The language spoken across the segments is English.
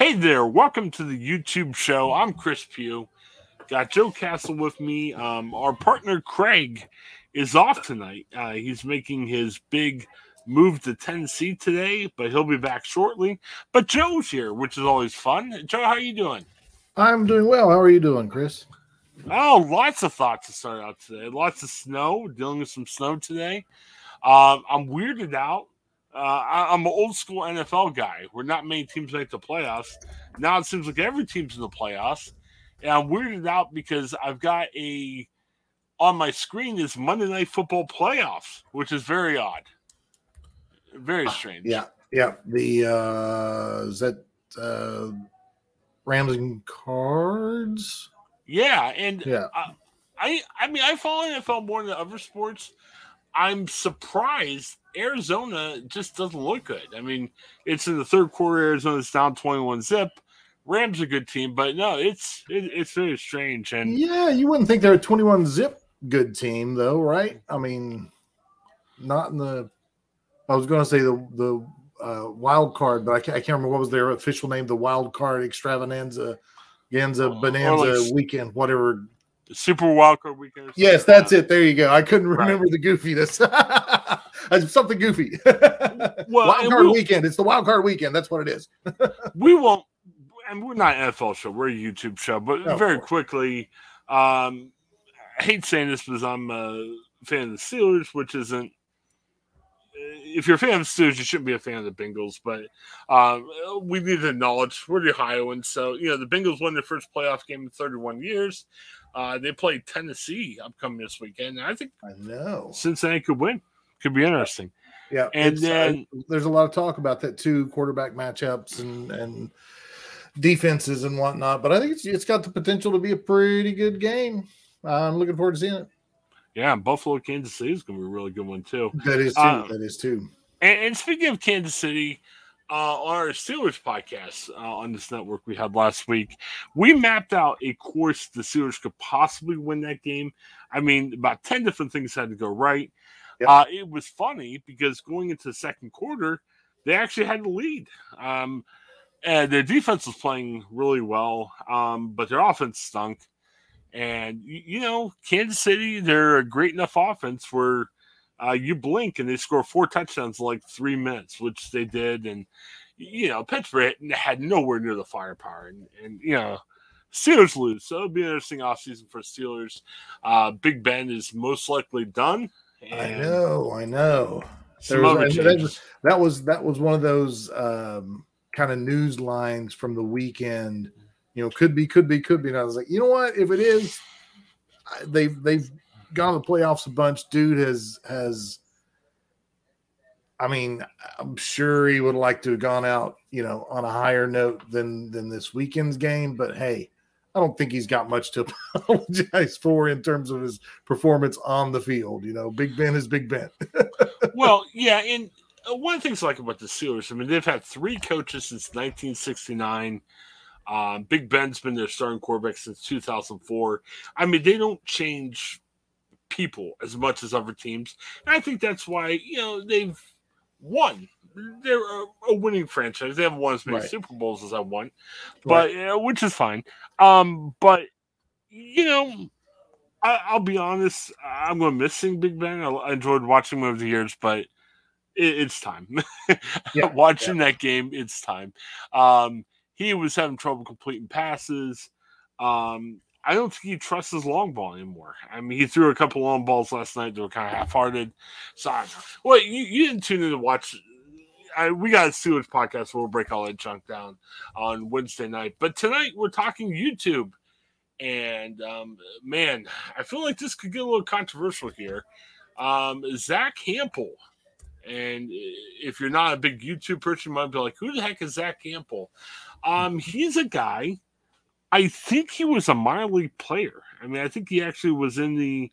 Hey there, welcome to the YouTube show. I'm Chris Pugh. Got Joe Castle with me. Um, our partner Craig is off tonight. Uh, he's making his big move to Tennessee today, but he'll be back shortly. But Joe's here, which is always fun. Joe, how are you doing? I'm doing well. How are you doing, Chris? Oh, lots of thoughts to start out today. Lots of snow, dealing with some snow today. Um, I'm weirded out. Uh, I, am an old school NFL guy where not many teams make the playoffs. Now it seems like every team's in the playoffs. And I'm weirded out because I've got a on my screen is Monday Night Football playoffs, which is very odd. Very ah, strange. Yeah. Yeah. The uh is that uh Rams and Cards? Yeah, and yeah. Uh, I I mean I follow NFL more than other sports. I'm surprised Arizona just doesn't look good. I mean, it's in the third quarter. Arizona's down 21 zip. Rams a good team, but no, it's it, it's very strange. And yeah, you wouldn't think they're a 21 zip good team, though, right? I mean, not in the. I was going to say the the uh, wild card, but I can't, I can't remember what was their official name. The wild card extravaganza, Ganza oh, Bonanza like, weekend, whatever Super Wild Card Weekend. Yes, that's it. There you go. I couldn't remember right. the goofiness. something goofy. well, wild Card Weekend. It's the Wild Card Weekend. That's what it is. we won't, and we're not an NFL show. We're a YouTube show. But oh, very quickly, um, I hate saying this because I'm a fan of the Steelers, which isn't. If you're a fan of the Steelers, you shouldn't be a fan of the Bengals. But um, we need to acknowledge we're the Ohioans. So, you know, the Bengals won their first playoff game in 31 years. Uh, they play Tennessee upcoming this weekend. I think I know Cincinnati could win. Could be interesting. Yeah, and then uh, there's a lot of talk about that too, quarterback matchups and and defenses and whatnot. But I think it's it's got the potential to be a pretty good game. I'm looking forward to seeing it. Yeah, Buffalo, Kansas City is going to be a really good one too. That is too. Um, that is too. And, and speaking of Kansas City, uh, our Steelers podcast uh, on this network we had last week, we mapped out a course the Steelers could possibly win that game. I mean, about 10 different things had to go right. Yep. Uh, it was funny because going into the second quarter, they actually had the lead. Um, and their defense was playing really well, um, but their offense stunk. And, you know, Kansas City, they're a great enough offense where uh, you blink and they score four touchdowns in like three minutes, which they did. And, you know, Pittsburgh had nowhere near the firepower. And, and you know, Steelers lose. So it'll be an interesting offseason for Steelers. Uh, Big Ben is most likely done. I know, I know. Was, that, was, that was that was one of those um, kind of news lines from the weekend. You know, could be, could be, could be. And I was like, you know what? If it is, they've they've gone to the playoffs a bunch. Dude has has. I mean, I'm sure he would like to have gone out, you know, on a higher note than than this weekend's game. But hey, I don't think he's got much to apologize for in terms of his performance on the field. You know, Big Ben is Big Ben. well, yeah, and uh, one of the things I like about the Steelers, I mean, they've had three coaches since 1969. Um, Big Ben's been their starting quarterback since 2004. I mean, they don't change people as much as other teams. And I think that's why, you know, they've won. They're a, a winning franchise. They haven't won as many right. Super Bowls as I want, but right. uh, which is fine. Um, but you know, I, will be honest. I'm going to miss seeing Big Ben. I, I enjoyed watching him over the years, but it, it's time. yeah, watching yeah. that game, it's time. Um, he was having trouble completing passes. Um, I don't think he trusts his long ball anymore. I mean, he threw a couple long balls last night that were kind of half-hearted. So, well, you, you didn't tune in to watch. I, we got a Steelers podcast. We'll break all that junk down on Wednesday night. But tonight we're talking YouTube, and um, man, I feel like this could get a little controversial here. Um, Zack Hample, and if you're not a big YouTube person, you might be like, "Who the heck is Zack Hample?" Um, he's a guy I think he was a minor league player. I mean, I think he actually was in the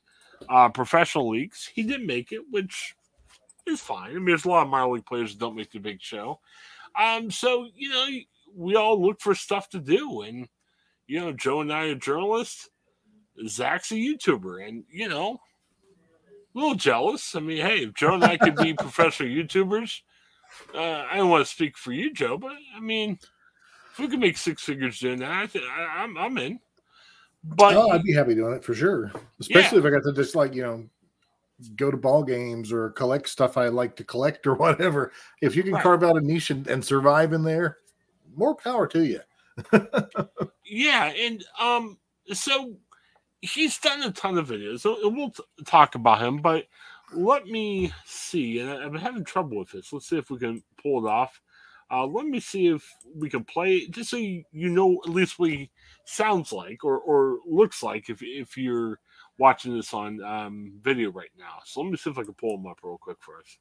uh, professional leagues. He didn't make it, which is fine. I mean, there's a lot of minor league players that don't make the big show. Um, so you know, we all look for stuff to do, and you know, Joe and I are journalists. Zack's a YouTuber, and you know, a little jealous. I mean, hey, if Joe and I could be professional YouTubers, uh, I don't want to speak for you, Joe, but I mean, if we can make six figures doing that, I th- I, I'm I'm in. But oh, I'd be happy doing it for sure. Especially yeah. if I got to just like you know go to ball games or collect stuff I like to collect or whatever. If you can right. carve out a niche and, and survive in there, more power to you. yeah, and um, so he's done a ton of videos. So we'll t- talk about him, but let me see. And I'm having trouble with this. Let's see if we can pull it off. Uh, let me see if we can play just so you, you know at least what he sounds like or, or looks like if if you're watching this on um, video right now. So let me see if I can pull him up real quick for us.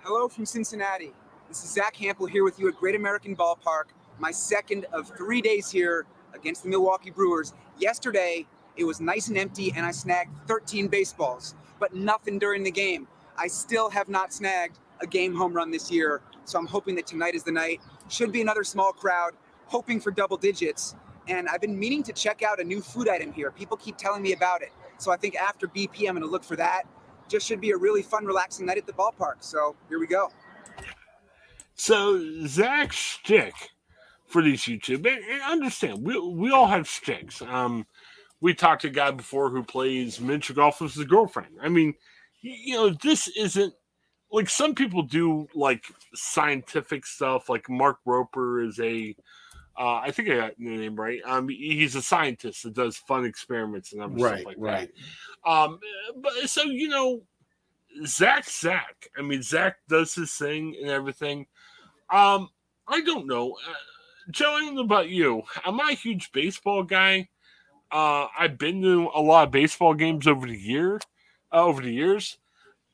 Hello from Cincinnati. This is Zack Hample here with you at Great American Ballpark. My second of three days here against the Milwaukee Brewers. Yesterday, it was nice and empty, and I snagged 13 baseballs, but nothing during the game. I still have not snagged a game home run this year, so I'm hoping that tonight is the night. Should be another small crowd, hoping for double digits. And I've been meaning to check out a new food item here. People keep telling me about it. So I think after BP, I'm going to look for that. Just should be a really fun, relaxing night at the ballpark. So here we go. So Zack Stick for these YouTube, and understand, we, we all have sticks. Um, we talked to a guy before who plays miniature golf with his girlfriend. I mean, you know, this isn't like some people do like scientific stuff. Like Mark Rober is a, uh, I think I got the name right. Um, he's a scientist that does fun experiments and other right, stuff like right. that. Um, but so you know, Zack, Zack. I mean, Zack does his thing and everything. Um, I don't know. Uh, Joe, I don't know about you. Am I a huge baseball guy? Uh, I've been to a lot of baseball games over the year, uh, over the years.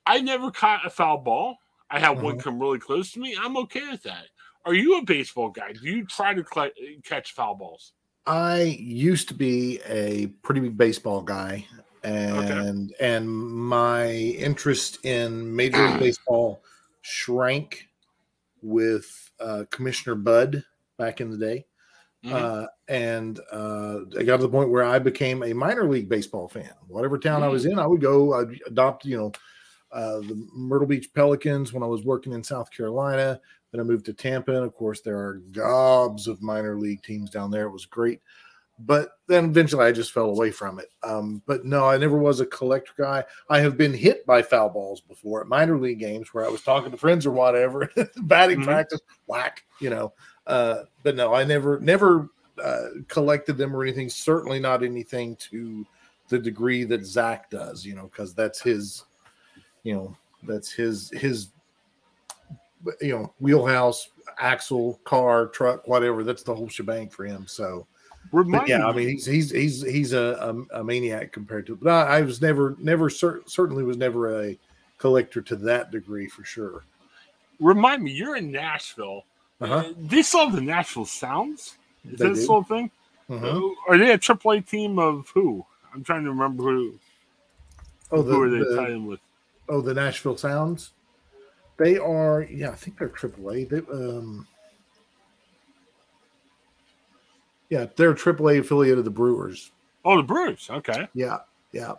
I never caught a foul ball. I had one uh-huh. come really close to me. I'm okay with that. Are you a baseball guy? Do you try to cl- catch foul balls? I used to be a pretty big baseball guy, and okay. and my interest in Major League Baseball shrank with uh, Commissioner Bud back in the day. Mm-hmm. Uh, and uh, I got to the point where I became a minor league baseball fan. Whatever town mm-hmm. I was in, I would go. I'd adopt, you know, uh, the Myrtle Beach Pelicans when I was working in South Carolina. Then I moved to Tampa, and of course, there are gobs of minor league teams down there. It was great, but then eventually I just fell away from it. Um, but no, I never was a collector guy. I have been hit by foul balls before at minor league games where I was talking to friends or whatever, batting mm-hmm. practice, whack, you know. Uh, but no, I never never uh, collected them or anything. Certainly not anything to the degree that Zack does. You know, because that's his. You know, that's his his. You know, wheelhouse, axle, car, truck, whatever. That's the whole shebang for him. So. Yeah, I mean he's he's he's he's a, a, a maniac compared to. But I, I was never never cer- certainly was never a collector to that degree for sure. Remind me, you're in Nashville. Uh-huh. They still have the Nashville Sounds. Is they that do. still thing? Uh-huh. Are they a AAA team of who? I'm trying to remember who. Oh, the, who are they the, tying with? Oh, the Nashville Sounds. They are, yeah, I think they're AAA. They, um, yeah, they're a AAA affiliate of the Brewers. Oh, the Brewers. Okay. Yeah, yeah.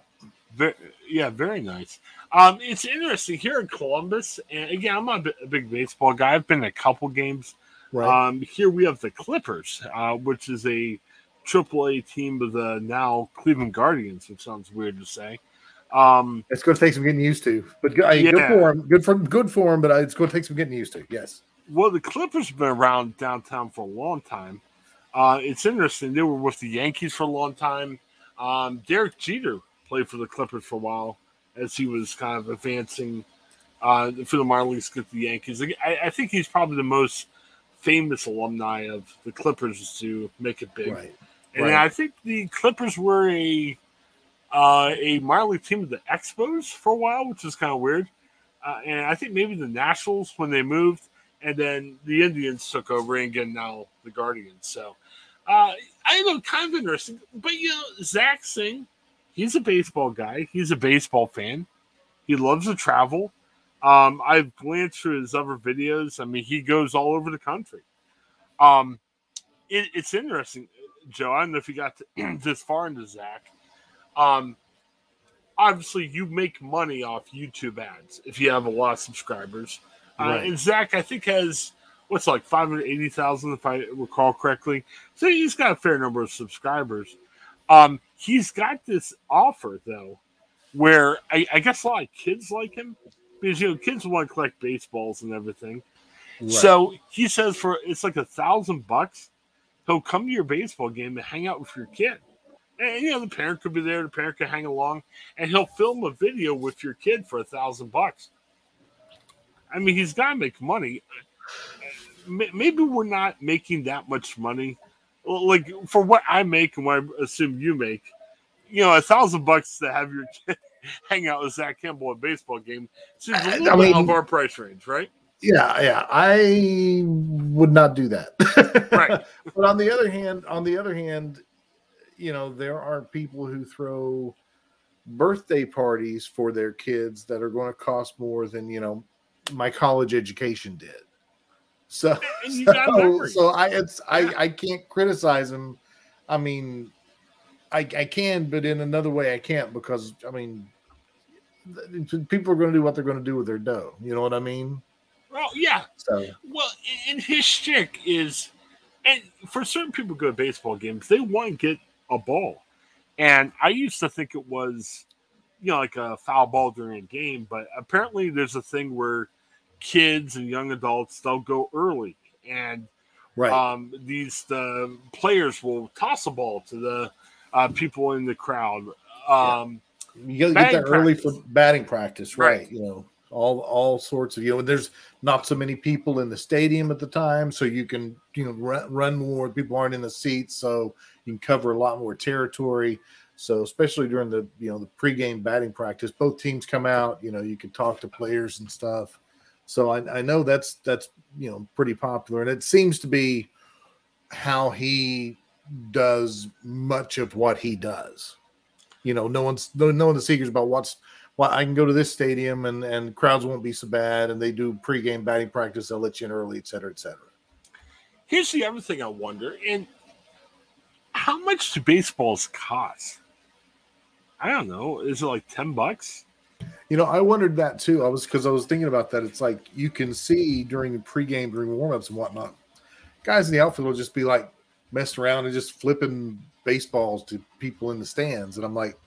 Very, yeah, very nice. Um, it's interesting here in Columbus, and again, I'm not a big baseball guy. I've been to a couple games. Right. Um, here we have the Clippers, uh, which is a AAA team of the now Cleveland Guardians, which sounds weird to say. Um, it's going to take some getting used to, but good, yeah. good for him. Good for good for him, but it's going to take some getting used to. Yes. Well, the Clippers have been around downtown for a long time. Uh, it's interesting. They were with the Yankees for a long time. Um, Derek Jeter played for the Clippers for a while as he was kind of advancing uh, for the minor leagues with the Yankees. I, I, think he's probably the most famous alumni of the Clippers to make it big. Right. And right. I think the Clippers were a uh, a minor league team of the Expos for a while, which is kind of weird. Uh, and I think maybe the Nationals when they moved, and then the Indians took over, and again now the Guardians. So uh, I know, kind of interesting. But you know, Zack Singh he's a baseball guy. He's a baseball fan. He loves to travel. Um, I've glanced through his other videos. I mean, he goes all over the country. Um, it, it's interesting, Joe. I don't know if you got to, this far into Zack. Um, obviously you make money off YouTube ads if you have a lot of subscribers. Uh, right. Uh, and Zack, I think, has what's like 580,000 if I recall correctly. So he's got a fair number of subscribers. Um, he's got this offer though, where I, I, guess a lot of kids like him because you know kids want to collect baseballs and everything. Right. So he says for it's like a thousand bucks, he'll come to your baseball game and hang out with your kid. And you know, the parent could be there, the parent could hang along, and he'll film a video with your kid for a thousand bucks. I mean, he's got to make money. Maybe we're not making that much money. Like for what I make and what I assume you make, you know, a thousand bucks to have your kid hang out with Zack Hample at a baseball game seems a little I mean, of our price range, right? Yeah, yeah. I would not do that. right. but on the other hand, on the other hand, you know, there are people who throw birthday parties for their kids that are going to cost more than, you know, my college education did. So, so, so, I it's I I can't criticize him. I mean, I I can, but in another way I can't because I mean, people are going to do what they're going to do with their dough. You know what I mean? Well, yeah. So well, and his shtick is, and for certain people go to baseball games, they want to get a ball, and I used to think it was, you know, like a foul ball during a game, but apparently there's a thing where kids and young adults they'll go early, and right, um, these the players will toss a ball to the uh, people in the crowd. Um, yeah. You get there early for batting practice, right? right? You know, all all sorts of you know there's not so many people in the stadium at the time so you can you know run, run more people aren't in the seats so you can cover a lot more territory so especially during the you know the pregame batting practice both teams come out you know you can talk to players and stuff so I, I know that's that's you know pretty popular and it seems to be how he does much of what he does you know no one's no, no one's secrets about what's well, I can go to this stadium and and crowds won't be so bad, and they do pregame batting practice. They'll let you in early, et cetera, et cetera. Here's the other thing I wonder: and how much do baseballs cost? I don't know. Is it like ten bucks? You know, I wondered that too. I was because I was thinking about that. It's like you can see during pregame, during warmups and whatnot, guys in the outfield will just be like messing around and just flipping baseballs to people in the stands, and I'm like,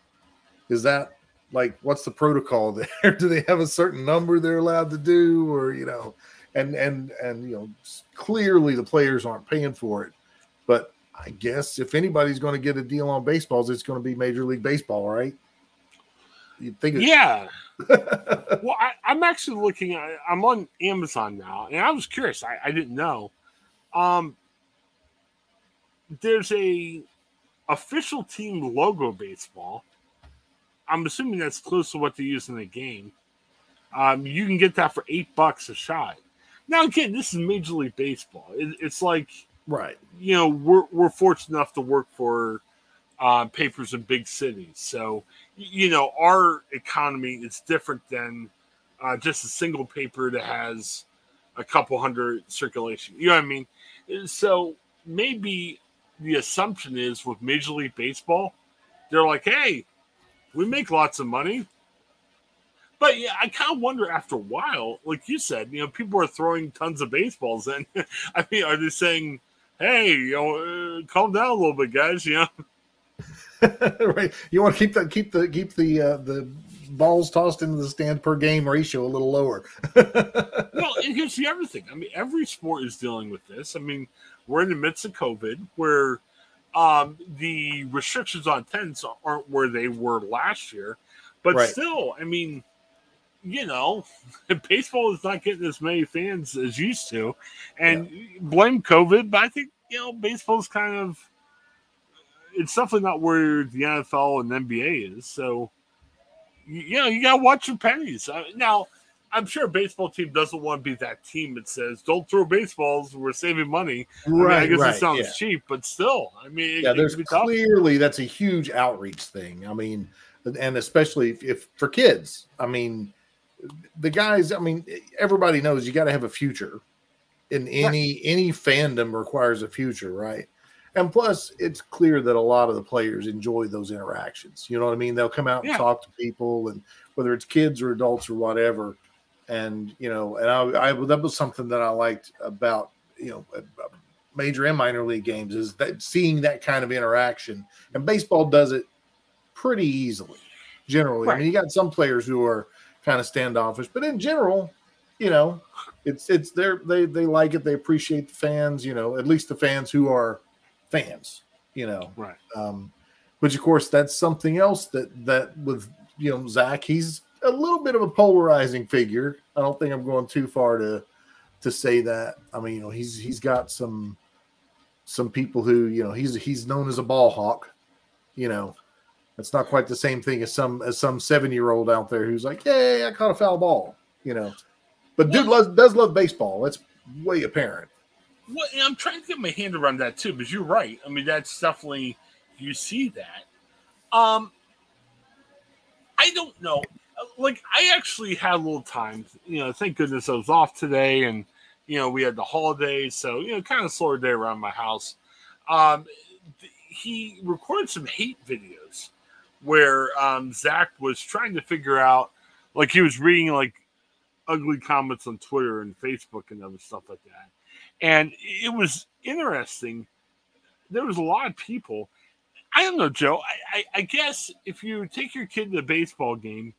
is that like what's the protocol there do they have a certain number they're allowed to do or you know and and and you know clearly the players aren't paying for it but i guess if anybody's going to get a deal on baseballs it's going to be major league baseball right you think yeah well I, am actually looking at i'm on amazon now and i was curious I, I didn't know um there's a official team logo baseball I'm assuming that's close to what they use in the game. Um, you can get that for eight bucks a shot. Now, again, this is Major League Baseball. It, it's like, right? You know, we're we're fortunate enough to work for uh, papers in big cities, so you know our economy is different than uh, just a single paper that has a couple hundred circulation. You know what I mean? So maybe the assumption is with Major League Baseball, they're like, hey, we make lots of money. But yeah, I kind of wonder after a while, like you said, you know, people are throwing tons of baseballs in. I mean, are they saying, "Hey, you know, uh, calm down a little bit, guys"? You know, right? You want to keep the keep the keep the uh, the balls tossed into the stand per game ratio a little lower. well, and here's the everything. I mean, every sport is dealing with this. I mean, we're in the midst of COVID, where um, the restrictions on tents aren't where they were last year, but right. still, I mean, you know, baseball is not getting as many fans as used to, and yeah. blame COVID. But I think you know, baseball's kind of it's definitely not where the NFL and NBA is. So, you know, you gotta watch your pennies. Uh, now, I'm sure a baseball team doesn't want to be that team that says, "Don't throw baseballs. We're saving money." Right. I, mean, I guess right, it sounds yeah. cheap, but still, I mean, yeah. It, there's clearly that's a huge outreach thing. I mean, and especially if, if for kids, I mean, the guys. I mean, everybody knows you got to have a future. In any right. any fandom requires a future, right? and plus it's clear that a lot of the players enjoy those interactions. You know what I mean? They'll come out and yeah. talk to people, and whether it's kids or adults or whatever. And you know, and I, I that was something that I liked about you know uh, uh, major and minor league games is that seeing that kind of interaction. And baseball does it pretty easily, generally. Right. I mean, you got some players who are kind of standoffish, but in general, you know, it's it's they they they like it. They appreciate the fans. You know, at least the fans who are fans. You know, right. Um, which of course that's something else that that with you know Zack, he's a little bit of a polarizing figure. I don't think I'm going too far to to say that. I mean, you know, he's he's got some some people who you know he's he's known as a ball hawk. You know, it's not quite the same thing as some as some seven year old out there who's like, "Yay, I caught a foul ball." You know, but dude loves, does love baseball. That's way apparent. Well, I'm trying to get my hand around that too, but you're right. I mean, that's definitely you see that. Um, I don't know. Like, I actually had a little time. You know, thank goodness I was off today, and you know we had the holidays, so you know, kind of slower day around my house. Um, he recorded some hate videos where um, Zack was trying to figure out, like, he was reading like ugly comments on Twitter and Facebook and other stuff like that. And it was interesting. There was a lot of people. I don't know, Joe. I, I, I guess if you take your kid to a baseball game,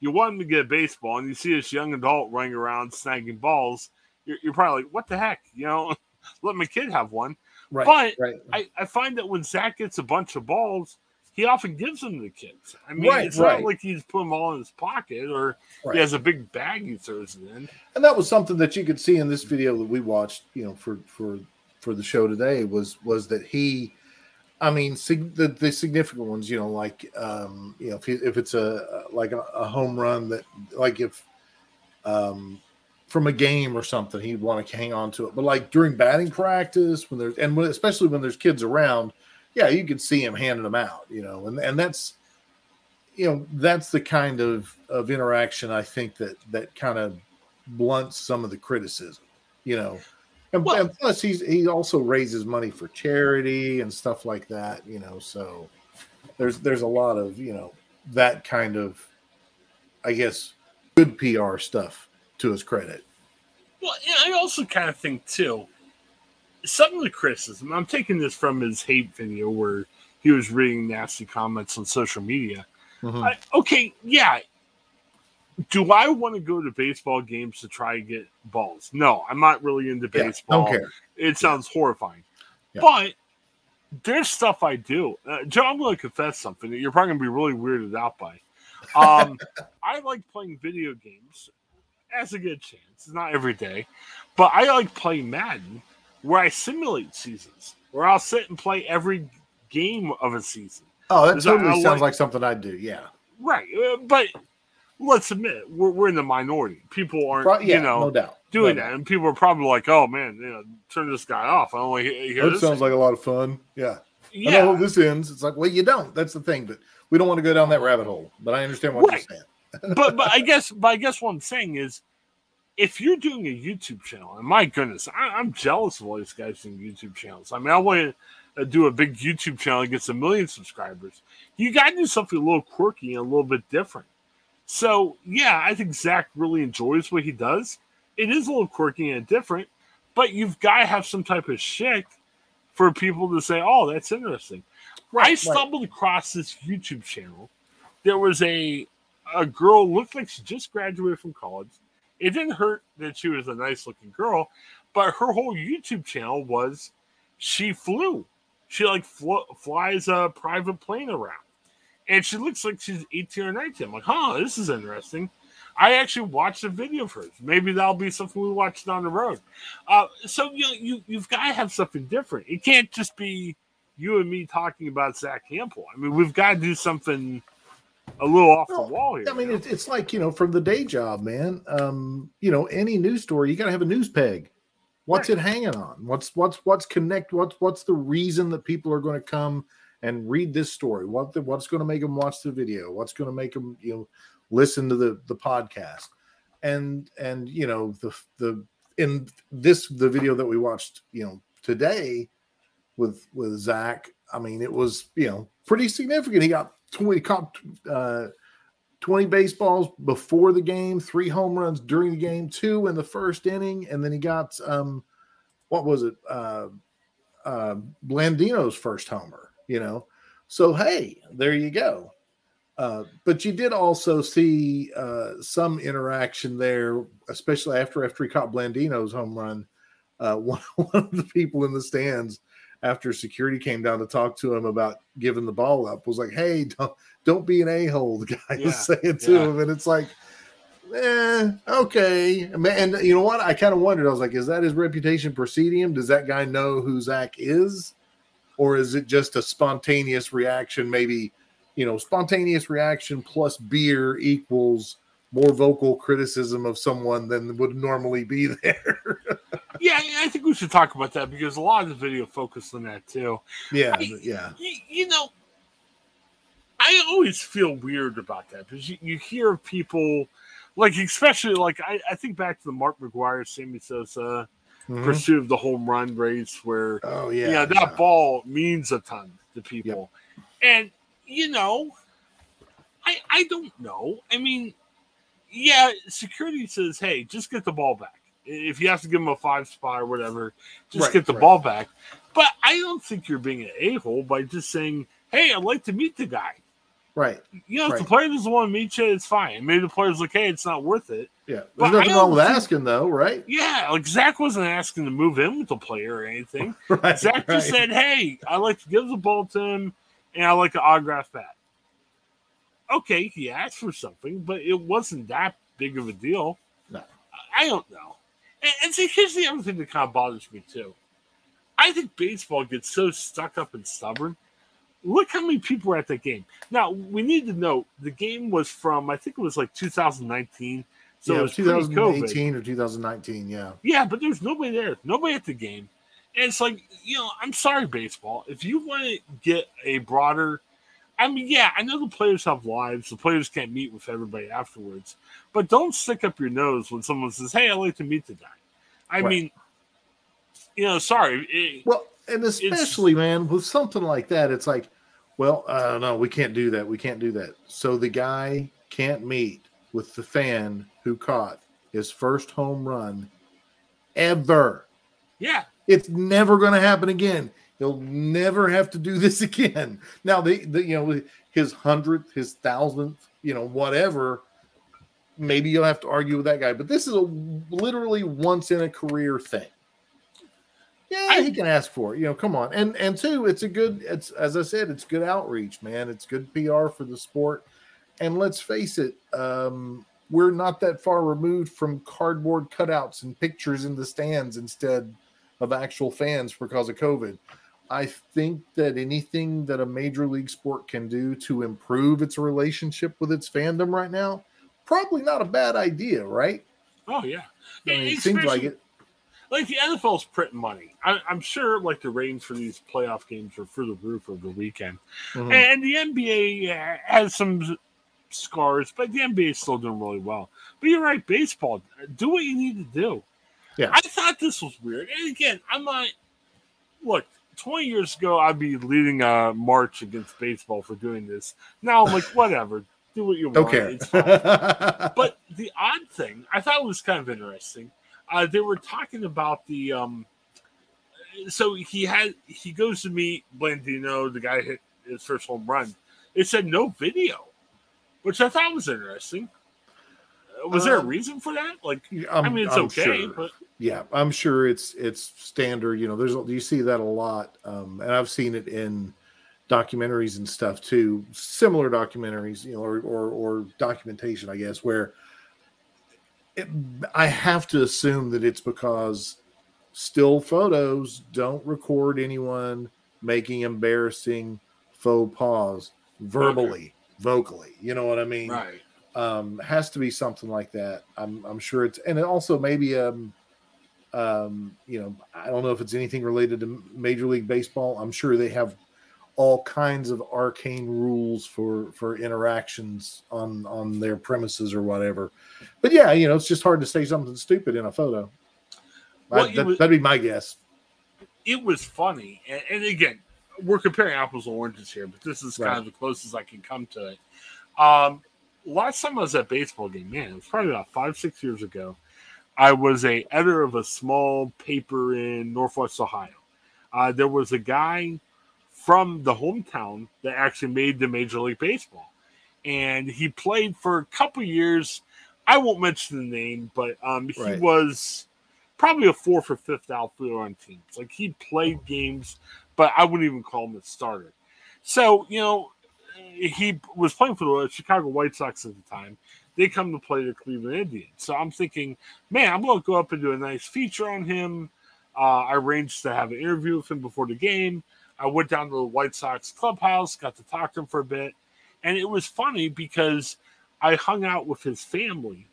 you want him to get a baseball, and you see this young adult running around snagging balls, you're, you're probably like, what the heck? You know, let my kid have one. Right, but right. I, I find that when Zack gets a bunch of balls, he often gives them to the kids. I mean, right, it's right. not like he's put them all in his pocket or right. he has a big bag he throws it in. And that was something that you could see in this video that we watched, you know, for for for the show today was was that he, I mean, sig- the, the significant ones, you know, like um, you know, if, he, if it's a like a, a home run that, like if um from a game or something, he'd want to hang on to it. But like during batting practice, when there's and when, especially when there's kids around yeah, you could see him handing them out, you know, and and that's you know that's the kind of of interaction I think that that kind of blunts some of the criticism, you know. And, well, and plus, he's he also raises money for charity and stuff like that, you know. So there's there's a lot of you know that kind of, I guess, good PR stuff to his credit. Well, yeah, I also kind of think too some of the criticism, I'm taking this from his hate video where he was reading nasty comments on social media. Mm-hmm. I, okay, yeah. Do I want to go to baseball games to try and get balls? No, I'm not really into baseball. Yeah, it sounds yeah. horrifying. Yeah. But there's stuff I do. Uh, Joe, I'm going to confess something that you're probably going to be really weirded out by. Um, I like playing video games as a good chance. It's not every day, but I like playing Madden where I simulate seasons, where I'll sit and play every game of a season. Oh, that totally sounds like, like, something I'd do. Yeah. Right. Uh, but let's admit, we're, we're in the minority. People aren't, Pro- yeah, you know, no doubt. doing no that. Doubt. And people are probably like, oh, man, you know, turn this guy off. I only hear That sounds like a lot of fun. Yeah. Yeah. I know this ends. It's like, well, you don't. That's the thing. But we don't want to go down that rabbit hole. But I understand what right. you're saying. but but I guess but I guess what I'm saying is if you're doing a YouTube channel, and my goodness, I, am jealous of all these guys doing YouTube channels. I mean, I want to uh, do a big YouTube channel and get a million subscribers. You got to do something a little quirky and a little bit different. So, yeah, I think Zack really enjoys what he does. It is a little quirky and different, but you've got to have some type of shtick for people to say, oh, that's interesting. Right, I stumbled right. across this YouTube channel. There was a a girl looked like she just graduated from college it didn't hurt that she was a nice looking girl, but her whole YouTube channel was she flew. She like fl- flies a private plane around, and she looks like she's 18 or 19. I'm like, huh, this is interesting. I actually watched a video of hers. Maybe that'll be something we watch down the road. Uh, so you know, you you've got to have something different. It can't just be you and me talking about Zack Hample. I mean, we've got to do something a little off well, the wall here. I mean, it's, it's like you know, from the day job, man. Um, you know, any news story, you got to have a news peg. What's right. it hanging on? What's what's what's connect? What's what's the reason that people are going to come and read this story? What the, what's going to make them watch the video? What's going to make them you know listen to the the podcast? And and you know the the in this the video that we watched you know today with with Zack. I mean, it was you know pretty significant. He got twenty caught uh, twenty baseballs before the game, three home runs during the game, two in the first inning, and then he got um, what was it? Uh, uh, Blandino's first homer. You know, so hey, there you go. Uh, but you did also see uh, some interaction there, especially after after he caught Blandino's home run. Uh, one, one of the people in the stands after security came down to talk to him about giving the ball up was like, "Hey, don't don't be an a hole." The guy yeah, was saying to yeah. him, and it's like, eh, okay. And you know what? I kind of wondered. I was like, is that his reputation preceding him? Does that guy know who Zack is, or is it just a spontaneous reaction? Maybe you know, spontaneous reaction plus beer equals more vocal criticism of someone than would normally be there. yeah, I think we should talk about that because a lot of the video focused on that too. Yeah, I, yeah. You, you, know, I always feel weird about that because you, you hear people like, especially like I, I think back to the Mark McGwire, Sammy Sosa mm-hmm. pursuit of the home run race where, oh yeah, yeah, that yeah. ball means a ton to people, yep. and you know, I I don't know. I mean, yeah, security says, hey, just get the ball back. If you have to give them a five spot or whatever, just right, get the right. ball back. But I don't think you're being an a hole by just saying, hey, I'd like to meet the guy. Right. You know, right. if the player doesn't want to meet you, it's fine. Maybe the player's like, hey, it's not worth it. Yeah. There's but nothing wrong with think, asking, though, right? Yeah. Like Zack wasn't asking to move in with the player or anything. right, Zack just said, hey, I'd like to give the ball to him and I like an autograph that. Okay, he asked for something, but it wasn't that big of a deal. No. I don't know. And, and see, here's the other thing that kind of bothers me too. I think baseball gets so stuck up and stubborn. Look how many people were at that game. Now we need to know the game was from I think it was like 2019. So yeah, it was 2018 or 2019. Yeah. Yeah, but there's nobody there. Nobody at the game. And it's like, you know, I'm sorry, baseball. If you want to get a broader, I mean, yeah, I know the players have lives. The players can't meet with everybody afterwards. But don't stick up your nose when someone says, hey, I'd like to meet the guy. I right. mean, you know, sorry. It, well, and especially, man, with something like that, it's like, well, uh, no, we can't do that. We can't do that. So the guy can't meet with the fan who caught his first home run ever. Yeah. It's never going to happen again. He'll never have to do this again. Now, the, the you know his hundredth, his thousandth, you know whatever. Maybe you'll have to argue with that guy, but this is a literally once in a career thing. Yeah, he can ask for it. You know, come on. And and two, it's a good. It's as I said, it's good outreach, man. It's good PR for the sport. And let's face it, um, we're not that far removed from cardboard cutouts and pictures in the stands instead of actual fans because of COVID. I think that anything that a major league sport can do to improve its relationship with its fandom right now, probably not a bad idea, right? Oh yeah, I mean, it seems like it. Like the NFL's printing money. I, am sure, like the ratings for these playoff games are through the roof over the weekend, mm-hmm. and the NBA has some scars, but the NBA is still doing really well. But you're right, baseball. Do what you need to do. Yeah. I thought this was weird. And again, I'm not look, 20 years ago I'd be leading a march against baseball for doing this. Now I'm like, whatever, do what you want. Okay. but the odd thing, I thought was kind of interesting. Uh, they were talking about the um so he had he goes to meet Blandino, the guy hit his first home run. It said no video, which I thought was interesting. Was there a um, reason for that? Like, I'm, i mean, it's I'm okay, sure. but yeah, I'm sure it's it's standard. You know, there's you see that a lot, um, and I've seen it in documentaries and stuff too. Similar documentaries, you know, or or, or documentation, I guess, where it, I have to assume that it's because still photos don't record anyone making embarrassing faux pas verbally, okay. vocally. You know what I mean? Right um, has to be something like that. I'm, I'm sure it's, and it also maybe, um, um, you know, I don't know if it's anything related to Major League Baseball. I'm sure they have all kinds of arcane rules for for interactions on on their premises or whatever. But yeah, you know, it's just hard to say something stupid in a photo. Well, I, that, would be my guess. it was funny. And, and, again, we're comparing apples and oranges here, but this is kind right. of the closest I can come to it. Um, last time I was at baseball game, man, it was probably about five, six years ago. I was a editor of a small paper in Northwest Ohio. Uh, there was a guy from the hometown that actually made the Major League Baseball, and he played for a couple years. I won't mention the name, but um, he right. was probably a fourth or fifth outfielder on teams. Like he played games, but I wouldn't even call him a starter. So you know, he was playing for the Chicago White Sox at the time. They come to play the Cleveland Indians. So I'm thinking, man, I'm going to go up and do a nice feature on him. Uh, I arranged to have an interview with him before the game. I went down to the White Sox clubhouse, got to talk to him for a bit. And it was funny because I hung out with his family.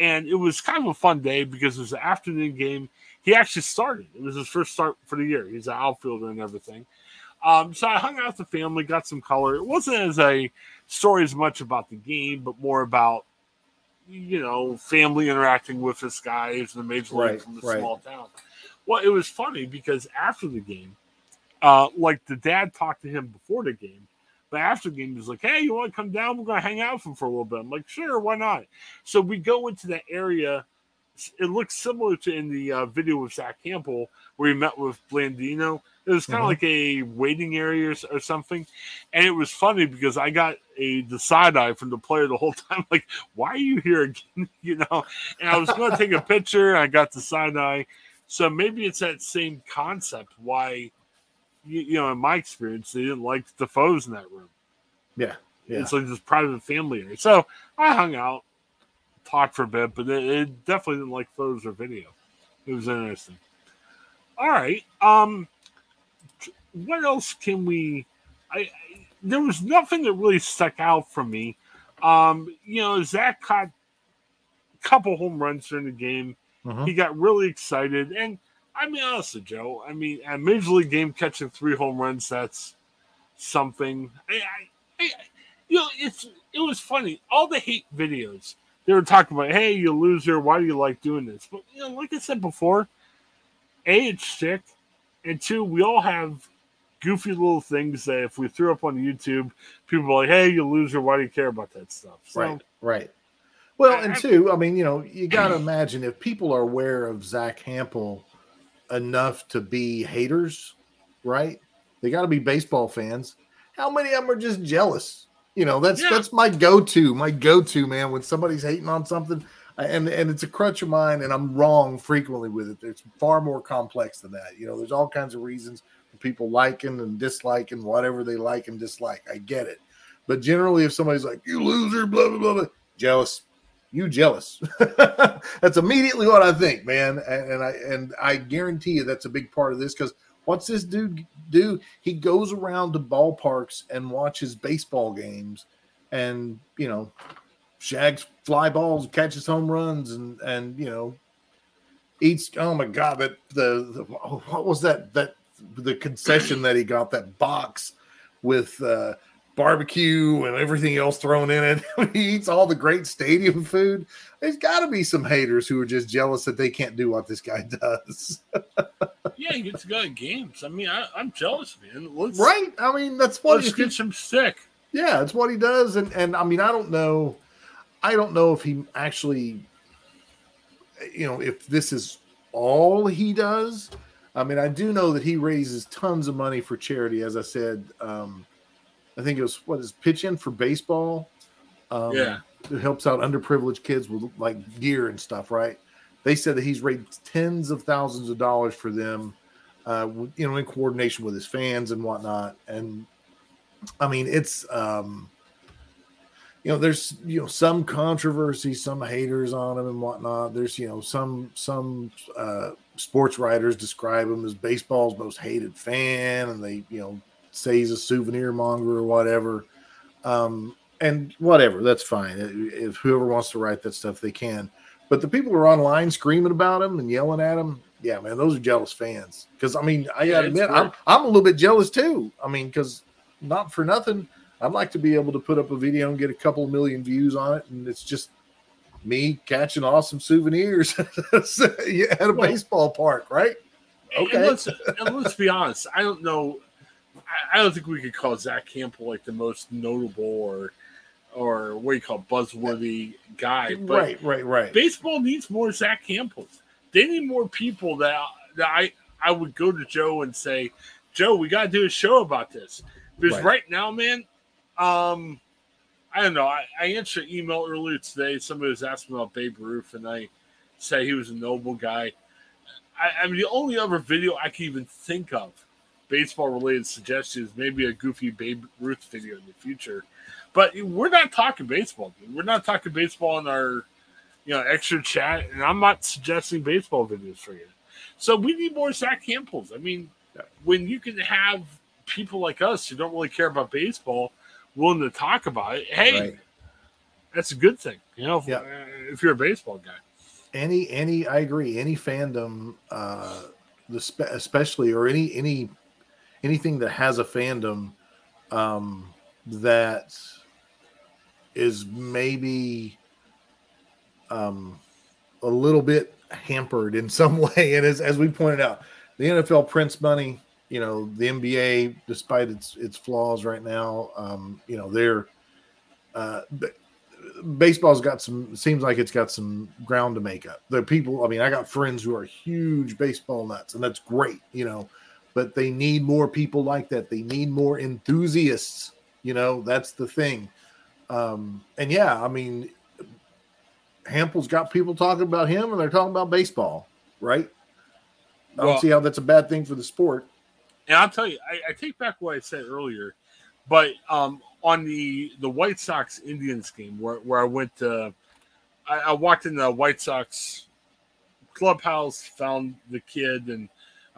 And it was kind of a fun day because it was an afternoon game. He actually started. It was his first start for the year. He's an outfielder and everything. Um, so I hung out with the family, got some color. It wasn't as a story as much about the game, but more about you know family interacting with this guy who's the major league right, from the right. small town. Well, it was funny because after the game, uh, like the dad talked to him before the game, but after the game, he's like, "Hey, you want to come down? We're going to hang out with him for a little bit." I'm like, "Sure, why not?" So we go into that area. It looks similar to in the uh, video with Zack Hample where he met with Blandino it was kind of mm-hmm. like a waiting area or, or, something, and it was funny because I got a the side eye from the player the whole time. Like, why are you here again? you know, and I was going to take a picture. I got the side eye, so maybe it's that same concept. Why, you, you know, in my experience, they didn't like the foes in that room. Yeah, yeah. It's like this private family area. So I hung out, talked for a bit, but it, it definitely didn't like photos or video. It was interesting. All right. Um, what else can we? I, I there was nothing that really stuck out for me. Um, you know, Zack caught a couple home runs during the game. Uh-huh. He got really excited, and I mean, honestly, Joe, I mean, a major league game catching three home runs, that's something. I, I, I, you know, it's it was funny. All the hate videos they were talking about, hey, you loser, why do you like doing this? But you know, like I said before, a it's sick, and two, we all have goofy little things that if we threw up on YouTube, people are like, "Hey, you loser! Why do you care about that stuff?" So, right, right. Well, and two, I mean, you know, you got to imagine if people are aware of Zack Hample enough to be haters, right? They got to be baseball fans. How many of them are just jealous? You know, that's yeah. that's my go-to, my go-to man. When somebody's hating on something, uh, and and it's a crutch of mine, and I'm wrong frequently with it. It's far more complex than that. You know, there's all kinds of reasons people liking and disliking whatever they like and dislike. I get it. But generally, if somebody's like, you loser, blah, blah, blah, blah jealous, you jealous. that's immediately what I think, man. And, and, I and I guarantee you that's a big part of this because what's this dude do? He goes around to ballparks and watches baseball games and, you know, shags fly balls, catches home runs, and, and, you know, eats. Oh my God, that the, the what was that, that the concession that he got that box with uh, barbecue and everything else thrown in it. he eats all the great stadium food. There's got to be some haters who are just jealous that they can't do what this guy does. yeah, he gets to go to games. I mean, I, am jealous, man. Let's, right? I mean, that's what let's get some sick. Yeah, that's what he does, and and I mean, I don't know, I don't know if he actually, you know, if this is all he does I mean, I do know that he raises tons of money for charity. As I said, um, I think it was what is pitch in for baseball. Um, yeah, it helps out underprivileged kids with like gear and stuff. Right? They said that he's raised tens of thousands of dollars for them. Uh, you know, in coordination with his fans and whatnot. And I mean, it's um, you know, there's you know some controversy, some haters on him and whatnot. There's you know some some uh, sports writers describe him as baseball's most hated fan, and they you know say he's a souvenir monger or whatever. Um, and whatever, that's fine. If whoever wants to write that stuff, they can. But the people who are online screaming about him and yelling at him, yeah, man, those are jealous fans. Because I mean, I gotta admit, I'm I'm a little bit jealous too. I mean, because not for nothing, I'd like to be able to put up a video and get a couple million views on it, and it's just me catching awesome souvenirs at a baseball park, right? Okay. And let's, and let's be honest. I don't know. I, I don't think we could call Zack Hample like the most notable or or what do you call it, buzzworthy guy. But right, right, right. baseball needs more Zack Hamples. They need more people that that I I would go to Joe and say, Joe, we got to do a show about this because Right. right, now, man, um, I don't know. I, I answered an email earlier today. Somebody was asking about Babe Ruth, and I said he was a noble guy. I, I mean, the only other video I can even think of, baseball related suggestions, maybe a goofy Babe Ruth video in the future. But we're not talking baseball, dude. We're not talking baseball in our you know, extra chat, and I'm not suggesting baseball videos for you. So we need more Zack Hamples. I mean, when you can have people like us who don't really care about baseball willing to talk about it, hey, Right. that's a good thing. You know, if, Yeah. uh, if you're a baseball guy. any any i agree any fandom uh the especially or any any anything that has a fandom um that is maybe um a little bit hampered in some way and as, as we pointed out the nfl prints money you know the nba despite its its flaws right now um you know they're uh baseball's got some seems like it's got some ground to make up. The people, I mean, I got friends who are huge baseball nuts, and that's great, you know, but they need more people like that. They need more enthusiasts, you know, that's the thing. Um, and yeah, I mean, Hample's got people talking about him and they're talking about baseball, right? I don't Well- see how that's a bad thing for the sport. And I'll tell you, I, I take back what I said earlier, but um, on the the White Sox Indians game where, where I went to, I, I walked in the White Sox clubhouse, found the kid, and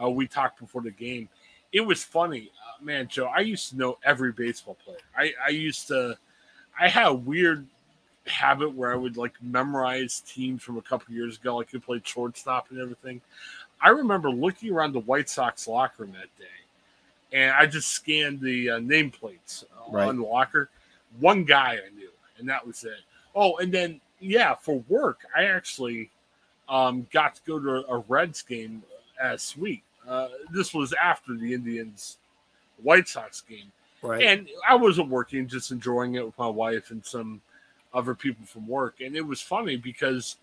uh, we talked before the game. It was funny, uh, man, Joe. I used to know every baseball player. I, I used to, I had a weird habit where I would like memorize teams from a couple years ago, like who played shortstop and everything. I remember looking around the White Sox locker room that day, and I just scanned the uh, nameplates uh, Right. on the locker. One guy I knew, and that was it. Oh, and then yeah, for work, I actually um, got to go to a Reds game as week. Uh, this was after the Indians White Sox game. Right. And I wasn't working, just enjoying it with my wife and some other people from work. And it was funny because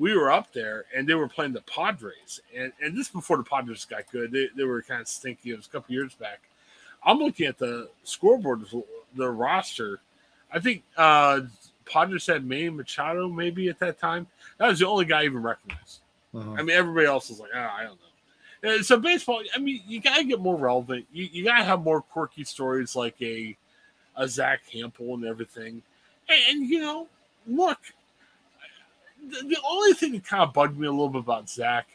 we were up there and they were playing the Padres. And, and this before the Padres got good. They, they were kind of stinky. It was a couple years back. I'm looking at the scoreboard, the roster. I think uh, Padres had Manny Machado maybe at that time. That was the only guy I even recognized. Mhm. I mean, everybody else was like, ah, I don't know. Uh, So baseball, I mean, you gotta get more relevant. You, you gotta have more quirky stories like a a Zack Hample and everything. And, and, you know, look, the, the only thing that kind of bugged me a little bit about Zack,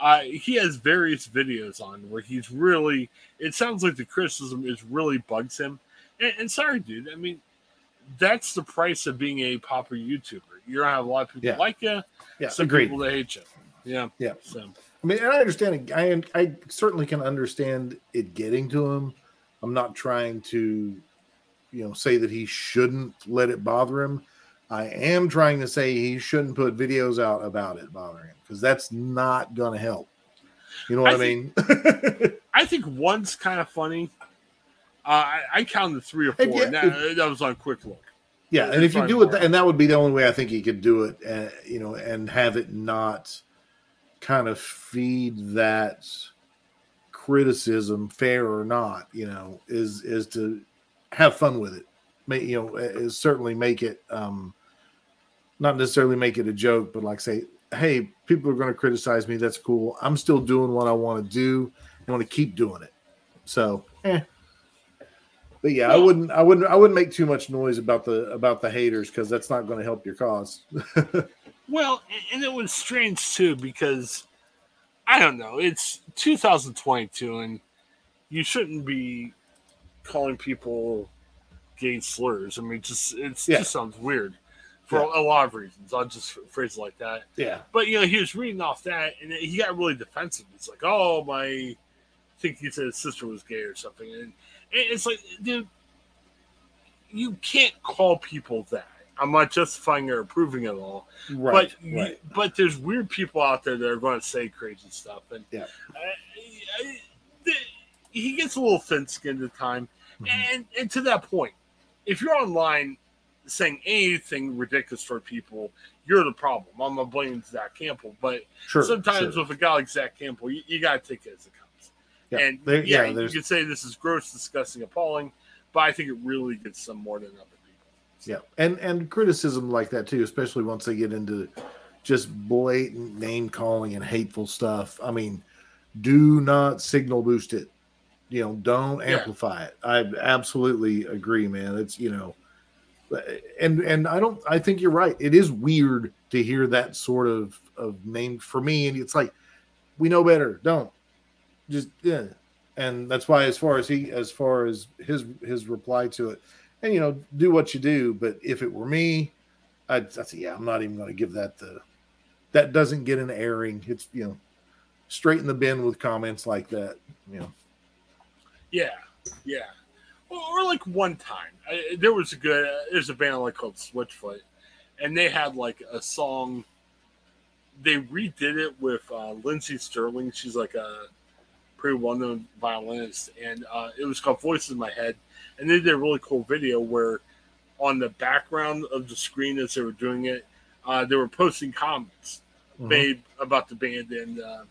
uh, he has various videos on where he's really. It sounds like the criticism is really bugs him. And, and sorry, dude. I mean, that's the price of being a popular YouTuber. You're gonna have a lot of people Yeah. like you, yeah, some agreed. people that hate you. Yeah, Yeah. So. I mean, and I understand. it. I I certainly can understand it getting to him. I'm not trying to, you know, say that he shouldn't let it bother him. I am trying to say he shouldn't put videos out about it bothering him because that's not going to help. You know what I, I mean? I think one's kind of funny. Uh, I, I counted three or four. Yeah, that, that was on quick look. yeah, and if you do it, Mark. and that would be the only way I think he could do it. Uh, you know, and have it not kind of feed that criticism, fair or not. You know, is is to have fun with it. May, you know, is certainly make it um, not necessarily make it a joke, but like say, hey, people are going to criticize me. That's cool. I'm still doing what I want to do. I want to keep doing it. So, eh. But yeah, I wouldn't, I wouldn't, I wouldn't make too much noise about the about the haters because that's not going to help your cause. Well, and it was strange too because I don't know. It's 2022, and you shouldn't be calling people gay slurs. I mean, just it Yeah. just sounds weird for Yeah. a lot of reasons. I'll just phrase it like that. yeah, But you know, he was reading off that, and he got really defensive. He's like, "Oh, my," I think he said his sister was gay or something, and, and it's like, dude, you can't call people that. I'm not justifying or approving at all, right, but right. but there's weird people out there that are going to say crazy stuff, and Yeah. uh, he gets a little thin skinned at the time. Mm-hmm. And, and to that point, if you're online saying anything ridiculous for people, you're the problem. I'm not blaming Zack Hample, but sure, sometimes sure. with a guy like Zack Hample, you, you got to take it as it comes. Yeah, and there, yeah, yeah you could say this is gross, disgusting, appalling, but I think it really gets some more than other people. So. Yeah, and and criticism like that too, especially once they get into just blatant name calling and hateful stuff. I mean, do not signal boost it. You know, don't amplify yeah. it. I absolutely agree, man. It's you know and and I don't I think you're right. It is weird to hear that sort of of name for me, and it's like we know better. Don't just yeah. And that's why, as far as he, as far as his his reply to it, and you know, do what you do. But if it were me, I'd, I'd say, yeah, I'm not even going to give that the that doesn't get an airing. It's you know, straight in the bin with comments like that. You know. Yeah, yeah or like one time I, there was a good there's a band like called Switchfoot, and they had like a song. They redid it with uh, Lindsey Stirling. She's like a pretty well-known violinist, and uh, it was called Voices in My Head. And they did a really cool video where, on the background of the screen as they were doing it, uh, they were posting comments mm-hmm. made about the band and uh,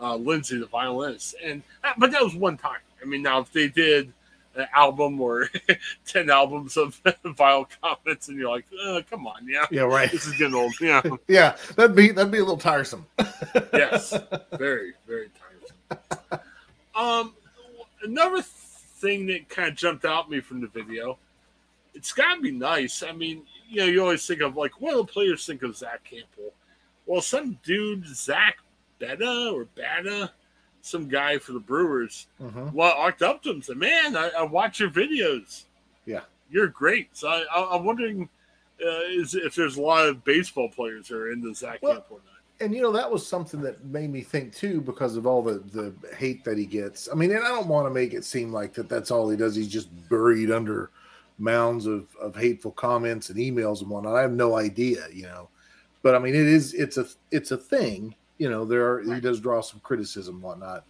uh, Lindsey, the violinist. And uh, but that was one time. I mean, now if they did an album or 10 albums of vile comments and you're like oh, come on yeah. Yeah right. This is getting old yeah. Yeah that'd be that'd be a little tiresome. Yes very very tiresome. Um another thing that kind of jumped out me from the video it's got to be nice. I mean you know you always think of like what do the players think of Zack Hample? well some dude zach betta or betta some guy for the Brewers mm-hmm. well walked up to him and said, "Man, I, I, watch your videos. Yeah, you're great." So I, am wondering uh, is if there's a lot of baseball players that are in the Zack well, or not. And you know that was something that made me think too, because of all the the hate that he gets. I mean, and I don't want to make it seem like that that's all he does. He's just buried under mounds of, of hateful comments and emails and whatnot. I have no idea, you know. But I mean, it is it's a it's a thing you know there are he does draw some criticism whatnot.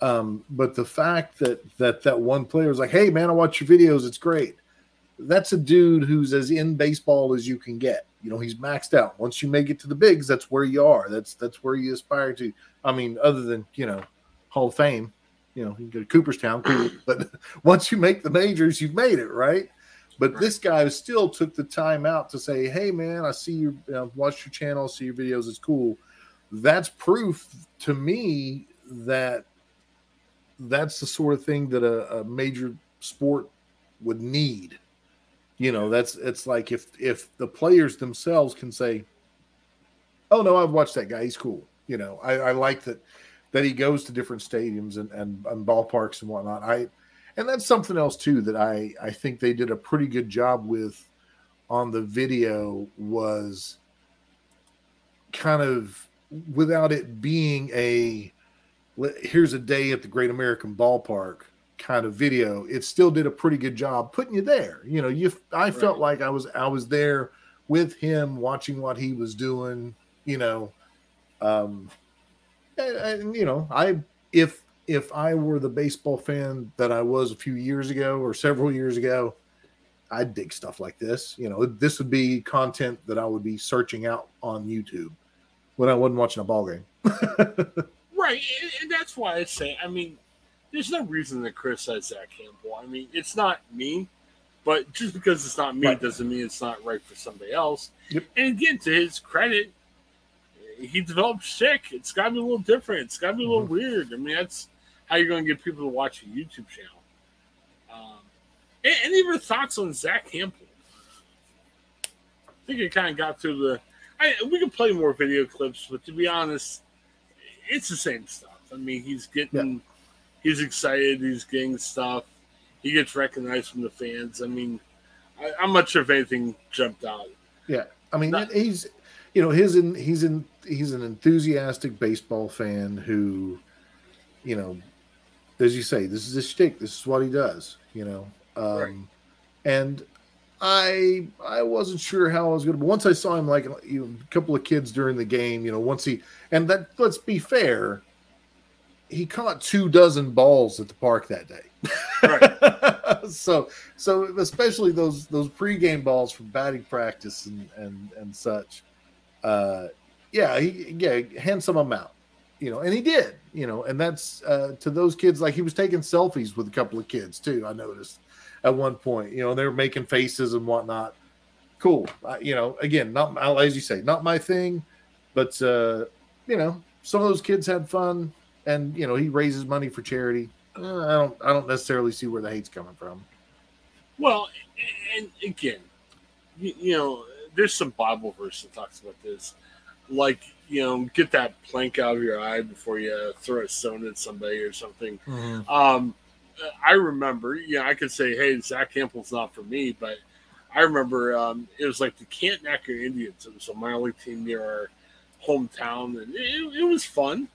Um, but the fact that that that one player is like hey man i watch your videos. It's great. That's a dude who's as in baseball as you can get. You know he's maxed out. Once you make it to the bigs that's where you are. That's that's where you aspire to. I mean other than you know hall of fame you know you can go to cooperstown but once you make the majors you've made it right? But this guy still took the time out to say hey man i see you, you know, watch your channel see your videos. It's cool that's proof to me that that's the sort of thing that a, a major sport would need. You know, that's it's like if if the players themselves can say, "Oh no, I've watched that guy. He's cool." You know, I, I like that that he goes to different stadiums and, and, and ballparks and whatnot. I and that's something else too that I I think they did a pretty good job with on the video was kind of without it being a here's a day at the Great American Ballpark kind of video, it still did a pretty good job putting you there. You know, you I right. felt like I was I was there with him watching what he was doing, you know. Um and, and you know, I if if I were the baseball fan that I was a few years ago or several years ago, I'd dig stuff like this. You know, this would be content that I would be searching out on YouTube when I wasn't watching a ball game. right, and that's why I say, I mean, there's no reason to criticize Zack Hample. I mean, it's not me, but just because it's not me right. doesn't mean it's not right for somebody else. Yep. And again, to his credit, he developed sick. It's got to be a little different. It's got to be a little mm-hmm. weird. I mean, that's how you're going to get people to watch a YouTube channel. Um, any of your thoughts on Zack Hample? I think it kind of got through the I, we can play more video clips, but to be honest, it's the same stuff. I mean, he's getting, yeah. he's excited, he's getting stuff, he gets recognized from the fans. I mean, I, am not sure if anything jumped out. Yeah, I mean, not, he's, you know, his in, he's in, he's an enthusiastic baseball fan who, you know, as you say, this is his shtick. This is what he does. You know, um, right. and I I wasn't sure how I was going to. But once I saw him, like you know, a couple of kids during the game, you know, once he and that let's be fair, he caught two dozen balls at the park that day. Right. so so especially those those pregame balls from batting practice and and and such. Uh, yeah, he yeah handsome amount, you know, and he did, you know, and that's uh, to those kids like he was taking selfies with a couple of kids too. I noticed at one point, you know, they were making faces and whatnot. Cool, uh, you know. Again, not as you say, not my thing, but uh, you know, some of those kids had fun, and you know, he raises money for charity. Uh, I don't, I don't necessarily see where the hate's coming from. Well, and again, you, you know, there's some Bible verse that talks about this like you know get that plank out of your eye before you throw a stone at somebody or something mm-hmm. um i remember yeah i could say hey Zack Hample's not for me but i remember um it was like the Canton-Akron indians. It was a minor league team near our hometown and it, it was fun.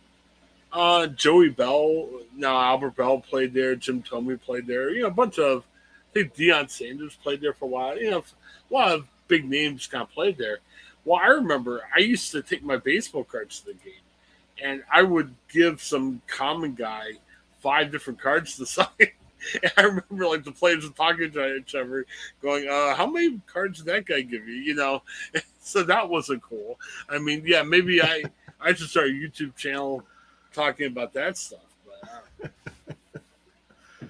Uh Joey Belle now Albert Belle played there jim thome played there you know a bunch of i think deion sanders played there for a while you know a lot of big names kind of played there. Well, I remember I used to take my baseball cards to the game, and I would give some common guy five different cards to sign. and I remember like the players were talking to each other, going, uh, "How many cards did that guy give you?" You know, so that wasn't cool. I mean, yeah, maybe I I should start a YouTube channel talking about that stuff. But, uh,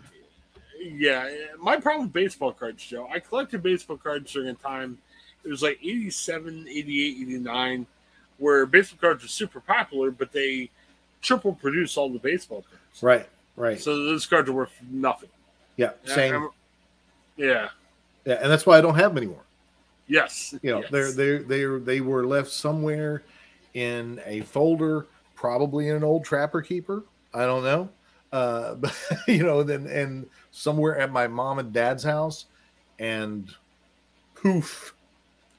yeah, my problem with baseball cards, Joe. I collected baseball cards during a time it was like 87, 88, 89, where baseball cards were super popular, but they triple produce all the baseball cards. Right, right. So those cards are worth nothing. Yeah, same. Yeah. Yeah, and that's why I don't have them anymore. Yes. You know, yes. they're they they they were left somewhere in a folder, probably in an old trapper keeper. I don't know. Uh, but you know, then and somewhere at my mom and dad's house, and poof,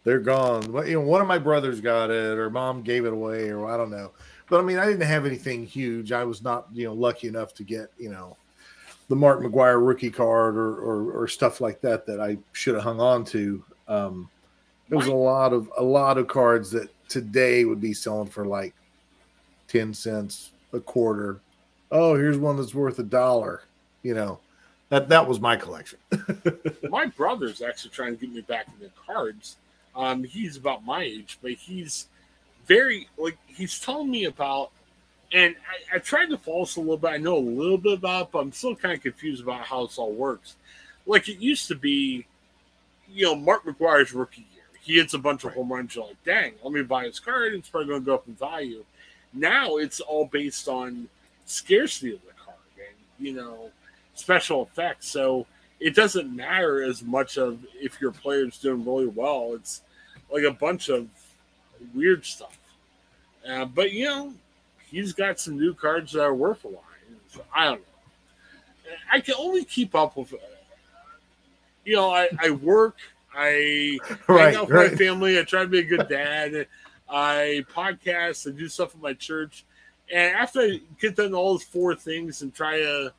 they're gone. But You know, one of my brothers got it, or mom gave it away, or I don't know. But I mean, I didn't have anything huge. I was not, you know, lucky enough to get, you know, the Mark McGwire rookie card or or, or stuff like that that I should have hung on to. Um, there was a lot of a lot of cards that today would be selling for like ten cents a quarter. Oh, here's one that's worth a dollar. You know, that that was my collection. my brother's actually trying to get me back into cards um, he's about my age, but he's very like he's telling me about, and I, I tried to follow this a little bit. I know a little bit about, it, but I'm still kind of confused about how this all works. Like it used to be, you know, Mark McGwire's rookie year. He hits a bunch of home runs. You're like, dang, let me buy his card. It's probably going to go up in value. Now it's all based on scarcity of the card and you know special effects. So it doesn't matter as much of if your player's doing really well. It's like a bunch of weird stuff. Uh, but you know, he's got some new cards that are worth a lot. So, I don't know. I can only keep up with. Uh, you know, I, I work. I right, hang out with right. my family. I try to be a good dad. I podcast. I do stuff with my church. And after I get done all those four things and try to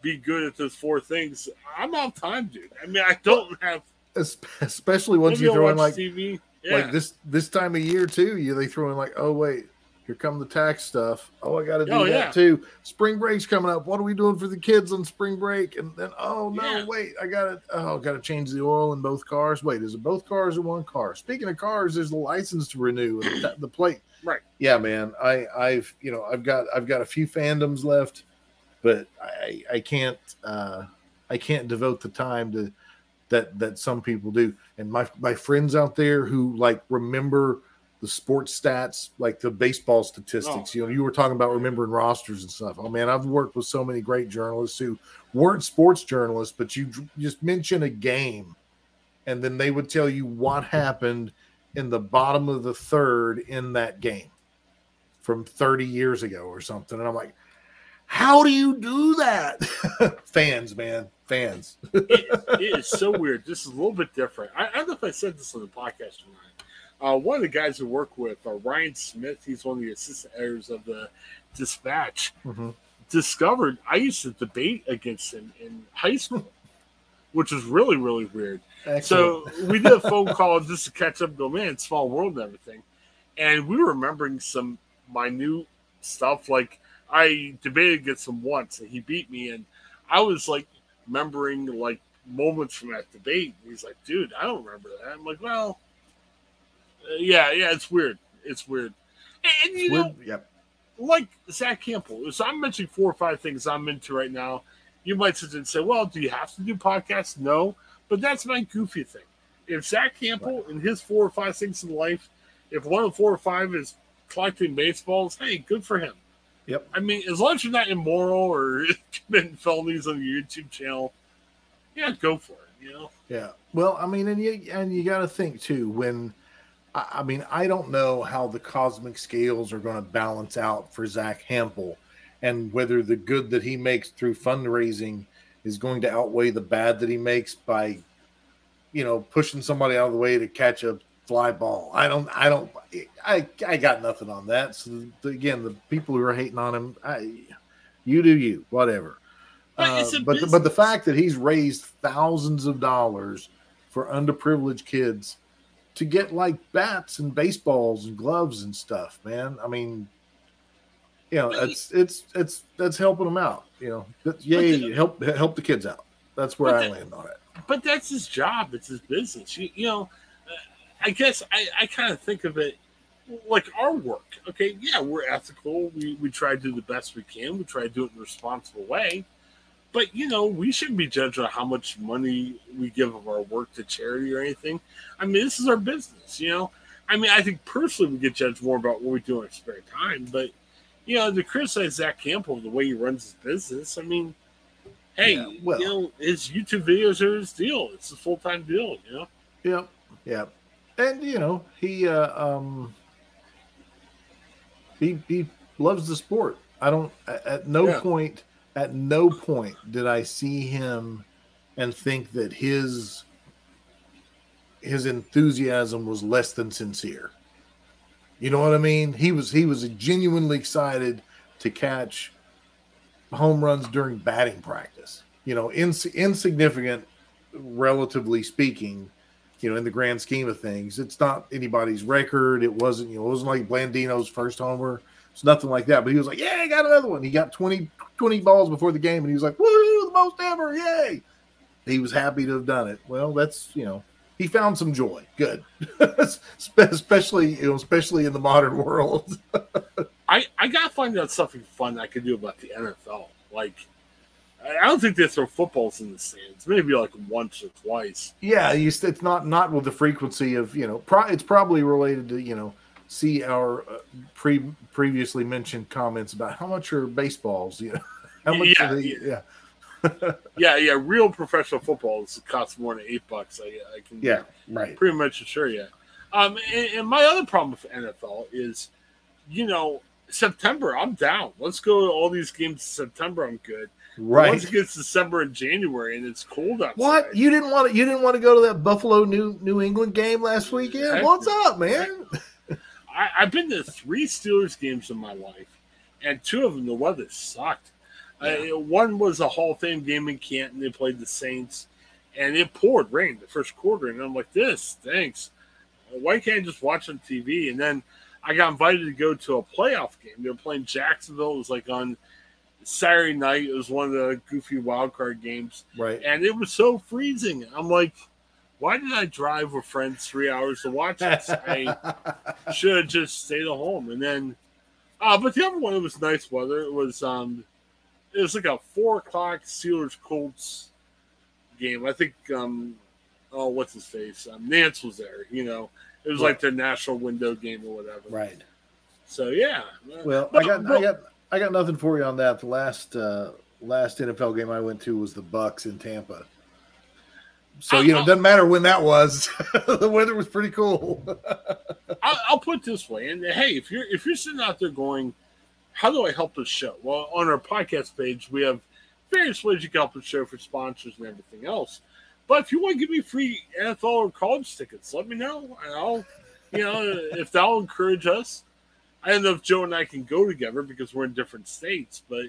be good at those four things, I'm out of time, dude. I mean, I don't have. Especially once you throw in like TV. Yeah. like this this time of year too. You they throw in like, oh wait, here come the tax stuff. Oh, I got to do oh, that yeah. too. Spring break's coming up. What are we doing for the kids on spring break? And then, oh no, yeah. wait, I got to, oh, got to change the oil in both cars. Wait, is it both cars or one car? Speaking of cars, there's the license to renew the, the plate. Right. Yeah, man. I, I've, you know, I've got, I've got a few fandoms left but I, I can't uh, I can't devote the time to that that some people do. And my my friends out there who like remember the sports stats, like the baseball statistics. Oh. You know, you were talking about remembering rosters and stuff. Oh man, I've worked with so many great journalists who weren't sports journalists, but you just mention a game, and then they would tell you what happened in the bottom of the third in that game from 30 years ago or something. And I'm like, how do you do that? fans, man, fans. it, it is so weird. This is a little bit different. I, I, don't know if I said this on the podcast or not. Uh, one of the guys who work with uh, Ryan Smith, he's one of the assistant editors of the Dispatch, mm-hmm. discovered I used to debate against him in high school, which was really, really weird. Excellent. So we did a phone call just to catch up, and go, man, small world and everything. And we were remembering some minute stuff like I debated against him once, and he beat me, and I was like remembering like moments from that debate. He's like, "Dude, I don't remember that." I'm like, "Well, uh, yeah, yeah, it's weird. It's weird." And, and you know, yep. like Zack Hample. So I'm mentioning four or five things I'm into right now. You might sit and say, "Well, do you have to do podcasts?" No, but that's my goofy thing. If Zack Hample right. and his four or five things in life, if one of four or five is collecting baseballs, hey, good for him. Yep. I mean, as long as you're not immoral or committing felonies on your YouTube channel, yeah, go for it. You know. Yeah. Well, I mean, and you and you got to think too when. I mean, I don't know how the cosmic scales are going to balance out for Zack Hample and whether the good that he makes through fundraising is going to outweigh the bad that he makes by, you know, pushing somebody out of the way to catch a fly ball. I don't, I don't, I, I got nothing on that. So the, again, the people who are hating on him, I, you do you, whatever. Uh, but the, but the fact that he's raised thousands of dollars for underprivileged kids to get like bats and baseballs and gloves and stuff, man. I mean, you know, it's it's it's that's helping them out. You know, yay, the, help help the kids out. That's where I land on it. But that's his job. It's his business. You, you know, I guess I, I kind of think of it like our work. Okay, yeah, we're ethical. We we try to do the best we can. We try to do it in a responsible way. But you know, we shouldn't be judged on how much money we give of our work to charity or anything. I mean, this is our business. You know, I mean, I think personally we get judged more about what we do in our spare time. But you know, to criticize Zack Hample the way he runs his business, I mean, hey, yeah, well, you know, his YouTube videos are his deal. It's a full time deal. You know. Yep. Yep and you know he uh, um, he he loves the sport. I don't at no yeah. point at no point did I see him and think that his his enthusiasm was less than sincere. You know what I mean? He was he was genuinely excited to catch home runs during batting practice. You know, ins- insignificant, relatively speaking, you know, in the grand scheme of things. It's not anybody's record. It wasn't, you know, it wasn't like Blandino's first homer. It's nothing like that. But he was like, yeah, I got another one. He got 20, 20 balls before the game, and he was like, woo, the most ever, yay. He was happy to have done it. Well, that's, you know, he found some joy. Good. especially, you know, especially in the modern world. I, I got to find out something fun I could do about the NFL. Like, I don't think they throw footballs in the stands. Maybe like once or twice. Yeah, you, it's not not with the frequency of you know. Pro, it's probably related to you know. See our uh, pre previously mentioned comments about how much are baseballs? You know, how much? Yeah, they, yeah. yeah, yeah. Real professional footballs cost more than eight bucks. I, I can. Yeah, right. Pretty much assure you. Um, and, and my other problem with NFL is, you know, September. I'm down. Let's go to all these games in September. I'm good. Right. Once it gets December and January and it's cold outside. What? You didn't want to, you didn't want to go to that Buffalo New New England game last weekend? What's up, man? I, have been to three Steelers games in my life, and two of them the weather sucked. Yeah. Uh, one was a Hall of Fame game in Canton. They played the Saints, and it poured rain the first quarter, and I'm like, "This thanks. Why can't I just watch on TV?" And then I got invited to go to a playoff game. They were playing Jacksonville. It was like on Saturday night. It was one of the goofy wild card games. Right. And it was so freezing. I'm like, why did I drive with friends three hours to watch this? I should have just stayed at home. And then, uh, but the other one, it was nice weather. It was, um, it was like a four o'clock Steelers Colts game. I think, um, oh, what's his face? Um, Nantz was there. You know, it was right. like the national window game or whatever. Right. So yeah. Well, I got, but, I got, I got nothing for you on that. The last uh, last NFL game I went to was the Bucks in Tampa. So you know, it doesn't matter when that was. the weather was pretty cool. I'll, I'll, put this way, and hey, if you're if you're sitting out there going, "How do I help the show?" Well, on our podcast page, we have various ways you can help the show for sponsors and everything else. But if you want to give me free NFL or college tickets, let me know, and I'll, you know, if that'll encourage us, I don't know if Joe and I can go together because we're in different states, but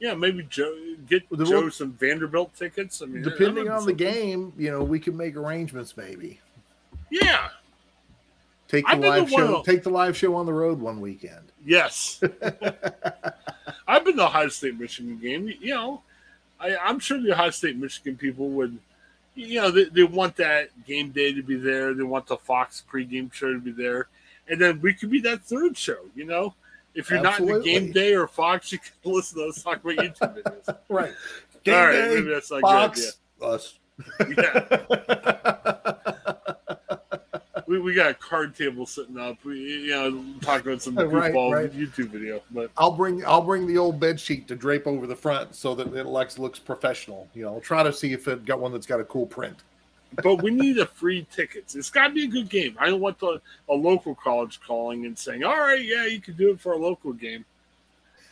yeah, maybe Joe get the, Joe some Vanderbilt tickets. I mean, depending on the game, you know, we can make arrangements. Maybe. Yeah. Take the live show. Take the live show on the road one weekend. Yes. I've I've been to Ohio State Michigan game. You know, I, I'm sure the Ohio State Michigan people would, you know, they, they want that game day to be there. They want the Fox pregame show to be there, and then we could be that third show. You know, if you're Absolutely. not in the game day or Fox, you can listen to us talk about YouTube videos. right. Game All right. Day, maybe that's not Fox, good. Idea. Us. Yeah. we, we got a card table sitting up. We you know talk about some goofball right, right. YouTube video. But I'll bring I'll bring the old bed sheet to drape over the front so that it looks looks professional. You know, I'll try to see if it got one that's got a cool print. But we need a free tickets. It's got to be a good game. I don't want the, a local college calling and saying, "All right, yeah, you can do it for a local game."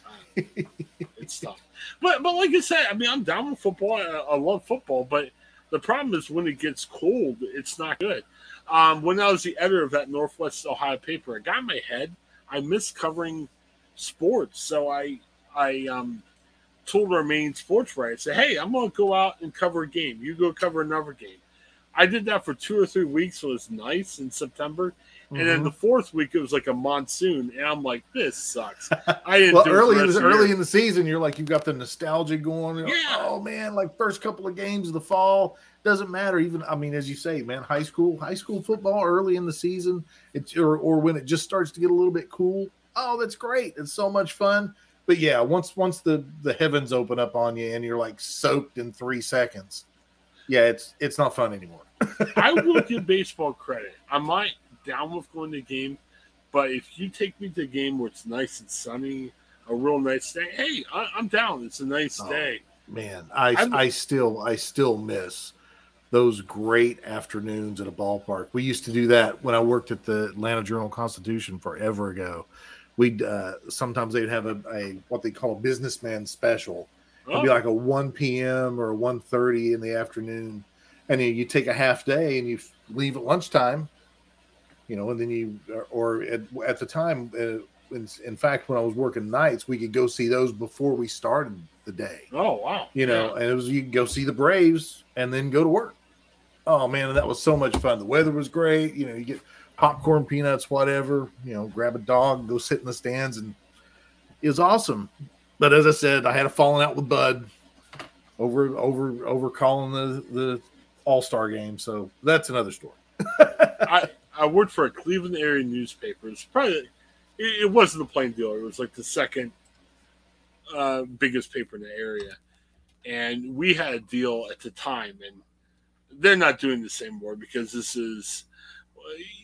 Uh, it's tough. But but like I said, I mean, I'm down with football. I, I love football, but the problem is when it gets cold, it's not good. Um, when I was the editor of that Northwest Ohio paper, it got in my head. I miss covering sports, so I I um, told our main sports writer, I said, "Hey, I'm going to go out and cover a game. You go cover another game." I did that for two or three weeks. So it was nice in September. Mm-hmm. And then mm-hmm. the fourth week, it was like a monsoon, and I'm like, "This sucks." I didn't. well, early in the, early in the season, you're like, you've got the nostalgia going. yeah. oh man, like first couple of games of the fall doesn't matter. Even I mean, as you say, man, high school, high school football early in the season, it's or or when it just starts to get a little bit cool. Oh, that's great! It's so much fun. But yeah, once once the the heavens open up on you and you're like soaked in three seconds, yeah, it's it's not fun anymore. I will give baseball credit. I might down with going to game, but if you take me to a game where it's nice and sunny, a real nice day, hey, I, am down. It's a nice oh, day. Man, I I'm, I still I still miss those great afternoons at a ballpark. We used to do that when I worked at the Atlanta Journal Constitution forever ago. We'd uh, sometimes they'd have a, a, what they call a businessman special. It'd be oh. like a 1 p.m. or 1.30 in the afternoon. And you, you take a half day and you leave at lunchtime you know, and then you or at, at the time, uh, in, in, fact, when I was working nights, we could go see those before we started the day. Oh wow! You know, yeah. and it was you go see the Braves and then go to work. Oh man, that was so much fun. The weather was great. You know, you get popcorn, peanuts, whatever. You know, grab a dog, go sit in the stands, and it was awesome. But as I said, I had a falling out with Bud over over over calling the the All Star game. So that's another story. I I worked for a Cleveland area newspaper. It's probably it, it wasn't the plain dealer. It was like the second uh, biggest paper in the area, and we had a deal at the time, and they're not doing the same anymore because this is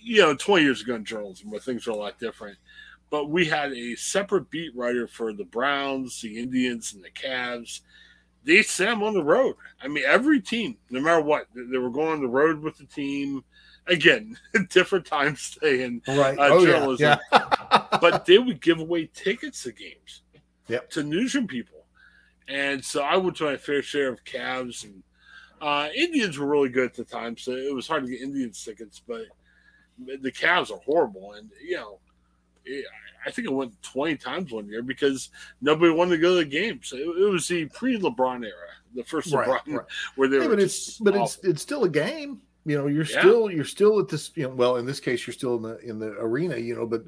you know 20 years ago in journalism where things are a lot different. But we had a separate beat writer for the Browns, the Indians, and the Cavs. They sent them on the road. I mean, every team, no matter what, they were going on the road with the team again, different times day in right. uh, oh, journalism. Yeah. Yeah. but they would give away tickets to games yep. to newsroom people. And so I went to my fair share of Cavs and uh, Indians were really good at the time, so it was hard to get Indians tickets. But the Cavs are horrible, and you know, I think it went twenty times one year because nobody wanted to go to the games. So it, it was the pre-LeBron era, the first right, LeBron, right. where they yeah, but it's but awful. it's it's still a game you know you're yeah. still you're still at this you know well in this case you're still in the in the arena you know but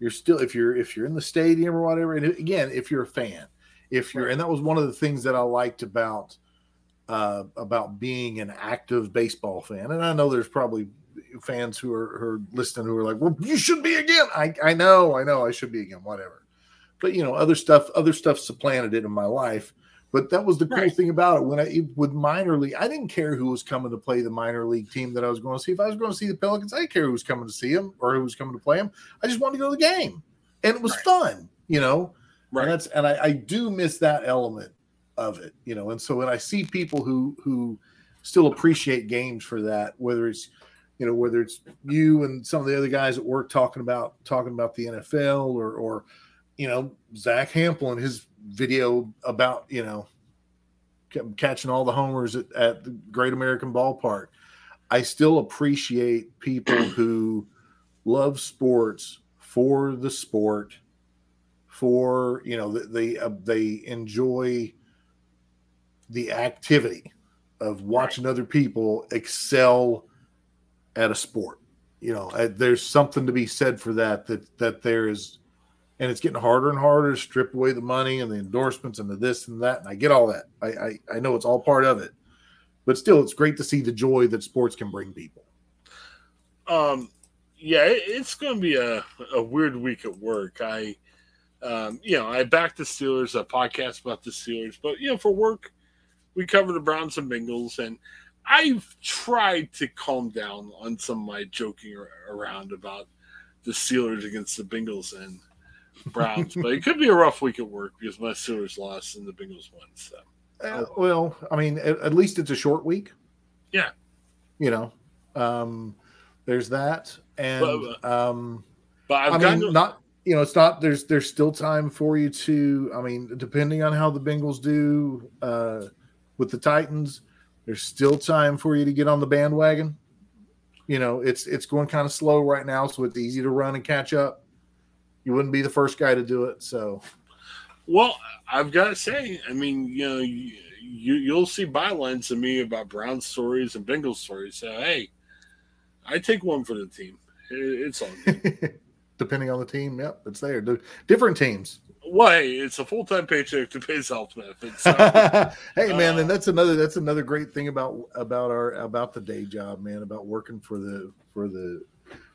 you're still if you're if you're in the stadium or whatever and again if you're a fan if you're right. and that was one of the things that i liked about uh about being an active baseball fan and i know there's probably fans who are, who are listening who are like well you should be again i i know i know i should be again whatever but you know other stuff other stuff supplanted it in my life but that was the cool right. thing about it. When I with minor league, I didn't care who was coming to play the minor league team that I was going to see. If I was going to see the Pelicans, I didn't care who was coming to see them or who was coming to play them. I just wanted to go to the game, and it was right. fun, you know. Right. And that's and I, I do miss that element of it, you know. And so when I see people who who still appreciate games for that, whether it's you know whether it's you and some of the other guys at work talking about talking about the NFL or or you know Zack Hample and his video about you know catching all the homers at, at the Great American Ballpark. I still appreciate people who love sports for the sport, for you know they uh, they enjoy the activity of watching right. other people excel at a sport. You know, uh, there's something to be said for that. That that there is and it's getting harder and harder to strip away the money and the endorsements and the this and that. And I get all that. I, I, I know it's all part of it, but still, it's great to see the joy that sports can bring people. Um, yeah, it, it's going to be a, a weird week at work. I, um, you know, I back the Steelers, a podcast about the Steelers, but you know, for work, we cover the Browns and Bengals, and I've tried to calm down on some of my joking around about the Steelers against the Bengals and Browns, but it could be a rough week at work because my Steelers lost and the Bengals won. So, uh, well, I mean, at, at, least it's a short week. Yeah, you know, um, there's that, and but, um, but I've I mean, not you know, it's not there's there's still time for you to. I mean, depending on how the Bengals do uh, with the Titans, there's still time for you to get on the bandwagon. You know, it's it's going kind of slow right now, so it's easy to run and catch up you wouldn't be the first guy to do it. So, well, I've got to say, I mean, you know, you, you will see bylines of me about Brown stories and Bengals stories. So, hey, I take one for the team. It, it's all Depending on the team, yep, it's there. Different teams. Well, hey, it's a full time paycheck to pay health benefits. So, hey, man, uh, and that's another that's another great thing about about our about the day job, man. About working for the for the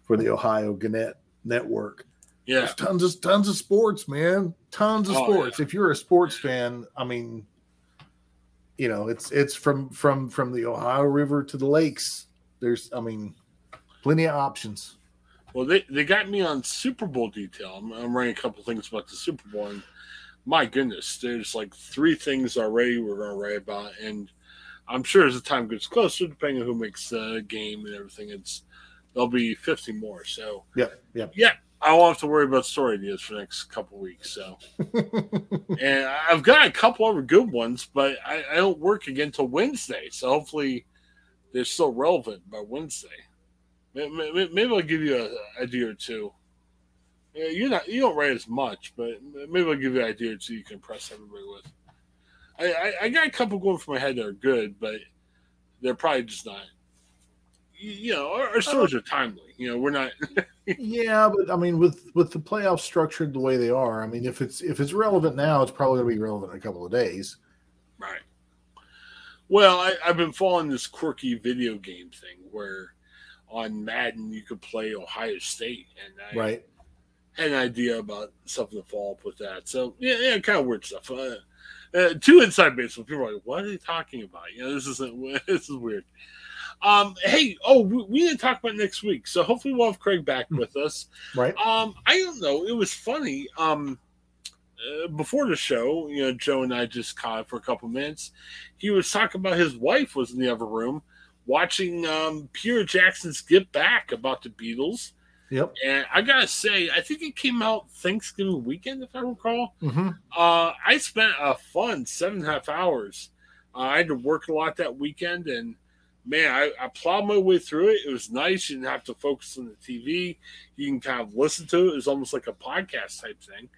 for the Ohio Gannett network yeah, There's tons of tons of sports, man. Tons of oh, sports. Yeah. If you're a sports fan, I mean, you know, it's it's from from from the Ohio River to the lakes. There's, I mean, plenty of options. Well, they, they got me on Super Bowl detail. I'm, I'm writing a couple things about the Super Bowl, and my goodness, there's like three things already we're going to write about, and I'm sure as the time gets closer, depending on who makes the game and everything, it's there'll be 50 more. So yeah, yeah, yeah. I won't have to worry about story ideas for the next couple weeks. So, and I've got a couple other good ones, but I, I, don't work again until Wednesday. So hopefully, they're still relevant by Wednesday. Maybe, I'll give you an idea or two. You're not you don't write as much, but maybe I'll give you an idea or two you can impress everybody with. I, I, I got a couple going from my head that are good, but they're probably just not you know, our, our stories uh, are timely. You know, we're not. yeah, but I mean, with with the playoffs structured the way they are, I mean, if it's if it's relevant now, it's probably going to be relevant in a couple of days. Right. Well, I, have been following this quirky video game thing where on Madden you could play Ohio State, and I right. had an idea about something to follow up with that. So yeah, yeah, kind of weird stuff. Uh, uh, two inside baseball people are like, "What are they talking about?" You know, this isn't this is weird. Um, hey, oh, we, we, didn't talk about next week, so hopefully we'll have Craig back hmm. with us. Right. Um, I don't know. It was funny. Um, uh, before the show, you know, Joe and I just caught for a couple minutes. He was talking about his wife was in the other room watching um, Peter Jackson's Get Back about the Beatles. Yep. And I gotta say, I think it came out Thanksgiving weekend, if I recall. Mm-hmm. Uh, I spent a fun seven and a half hours. Uh, I had to work a lot that weekend, and man, I, I plowed my way through it. It was nice. You didn't have to focus on the TV. You can kind of listen to it. It was almost like a podcast type thing.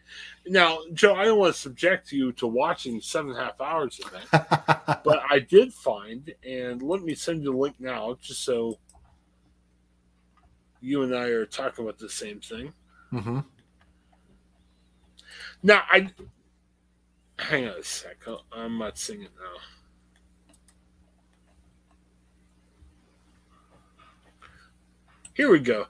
Now, Joe, I don't want to subject you to watching seven and a half hours of that, but I did find, and let me send you the link now, just so you and I are talking about the same thing. Mm-hmm. Now, I hang on a second. I'm not singing now. Here we go.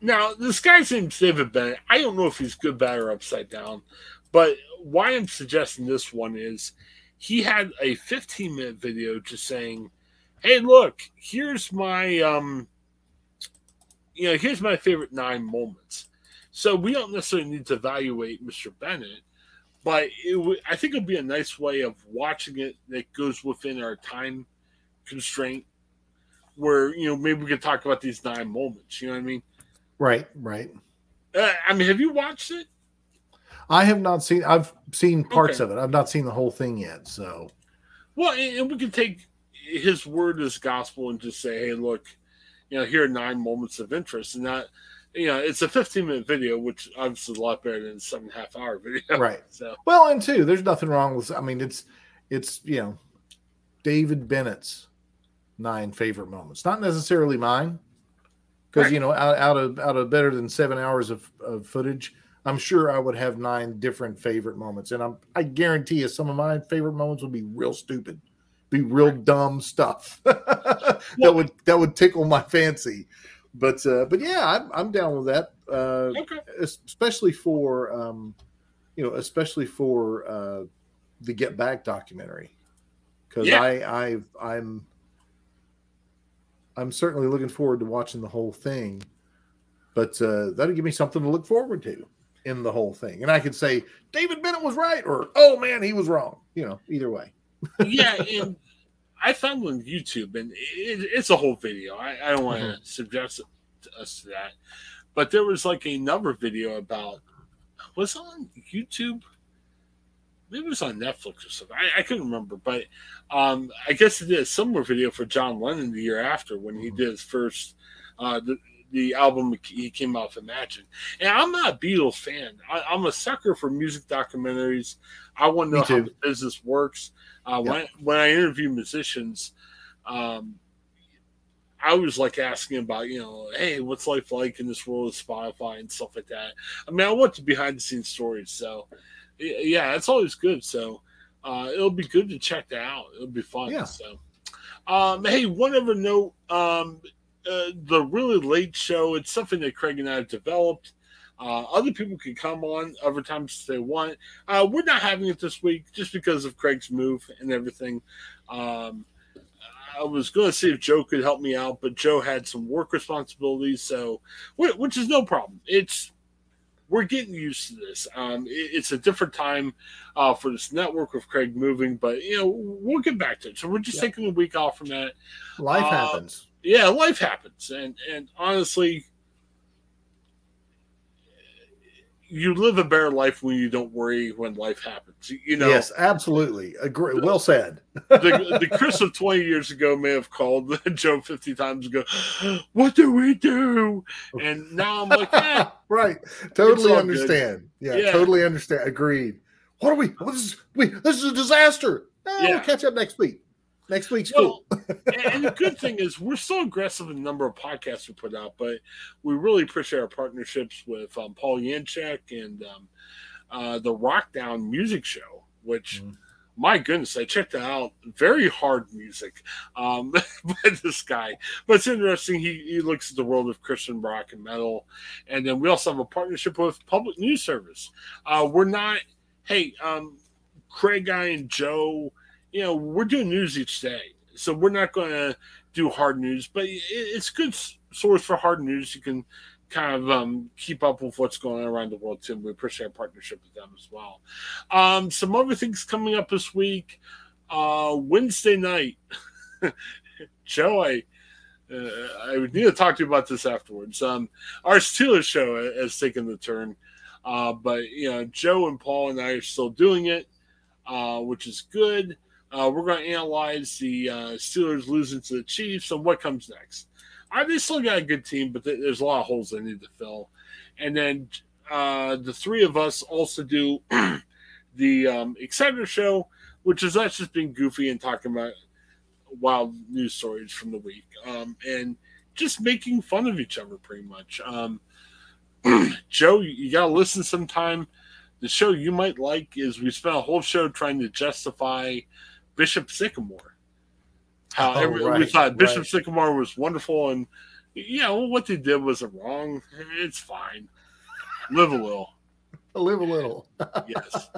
Now, this guy's name's David Bennett. I don't know if he's good, bad, or upside down, but why I'm suggesting this one is he had a 15 minute video just saying, Hey, look, here's my, um, you know, here's my favorite nine moments. So we don't necessarily need to evaluate Mr. Bennett, but it w- I think it'd be a nice way of watching it that goes within our time constraint where you know maybe we could talk about these nine moments. You know what I mean? Right, right. Uh, I mean, have you watched it? I have not seen. I've seen parts okay. of it. I've not seen the whole thing yet. So, well, and we can take his word as gospel and just say, "Hey, look, you know, here are nine moments of interest," and that, you know, it's a 15 minute video, which obviously is a lot better than a seven and a half hour video. Right. So, well, and two, there's nothing wrong with. I mean, it's it's you know, David Bennett's nine favorite moments. Not necessarily mine, because right. you know, out, out, of out of better than seven hours of, of footage, I'm sure I would have nine different favorite moments, and I'm I guarantee you some of my favorite moments would be real stupid, be real dumb stuff that would that would tickle my fancy. But uh, but yeah, I'm, I'm down with that, uh, okay. especially for um, you know, especially for uh, the Get Back documentary, because yeah. I I I'm I'm certainly looking forward to watching the whole thing. But uh, that'll give me something to look forward to in the whole thing. And I could say David Bennett was right or oh man, he was wrong. You know, either way. yeah, and I found on YouTube, and it, it's a whole video. I, I don't want to mm-hmm. suggest us to that, but there was like another video about was on YouTube. Maybe it was on Netflix or something. I, I couldn't remember, but um, I guess it did a similar video for John Lennon the year after when he mm-hmm. did his first uh, the, the album he came out with Imagine. And I'm not a Beatles fan. I, am a sucker for music documentaries. I want to know how the business works. Uh, when, I, when I interview musicians, um, I was like asking about, you know, hey, what's life like in this world of Spotify and stuff like that. I mean, I want the behind the scenes stories. So, yeah, it's always good. So, uh, it'll be good to check that out. It'll be fun. Yeah. So, um, hey, one other note um, uh, the really late show. It's something that Craig and I have developed. Uh, other people can come on other times if they want. Uh, we're not having it this week just because of Craig's move and everything. Um, I was going to see if Joe could help me out, but Joe had some work responsibilities, so which is no problem. It's we're getting used to this. Um, it, it's a different time uh, for this network of Craig moving, but you know we'll get back to it. So we're just yeah. taking a week off from that. Life uh, happens yeah, life happens, and and honestly, you live a better life when you don't worry when life happens. You know. Yes, absolutely. Agree. Well said. the, the Chris of twenty years ago may have called Joe fifty times ago. What do we do? And now I'm like, eh, right. Totally understand. Yeah, yeah, totally understand. Agreed. What are we? What is we? This is a disaster. No, yeah. We'll catch up next week. Next week's well, cool. and the good thing is we're so aggressive in the number of podcasts we put out, but we really appreciate our partnerships with um, Paul Yanchek and um, uh, the Rockdown Music Show, which. Mm. My goodness, I checked it out. Very hard music um, by this guy, but it's interesting. He, he looks at the world of Christian rock and metal, and then we also have a partnership with Public News Service. Uh, we're not, hey, um, Craig, I, and Joe you know, we're doing news each day, so we're not going to do hard news, but it's good source for hard news. You can kind of um, keep up with what's going on around the world too. We appreciate our partnership with them as well. Um, some other things coming up this week. Uh, Wednesday night, Joe, I uh, I would need to talk to you about this afterwards. Um, our Steelers show has taken the turn, uh, but you know, Joe and Paul and I are still doing it, uh, which is good. Uh, we're going to analyze the uh, Steelers losing to the Chiefs and what comes next. I they still got a good team, but there's a lot of holes they need to fill. And then uh, the three of us also do the um, Exciter show, which is us just being goofy and talking about wild news stories from the week um, and just making fun of each other pretty much. Um, Joe, you got to listen sometime. The show you might like is we spent a whole show trying to justify – Bishop Sycamore. How oh, every, right, we thought Bishop right. Sycamore was wonderful, and yeah, well, what they did was wrong. It's fine. Live a little. Live a little. yes.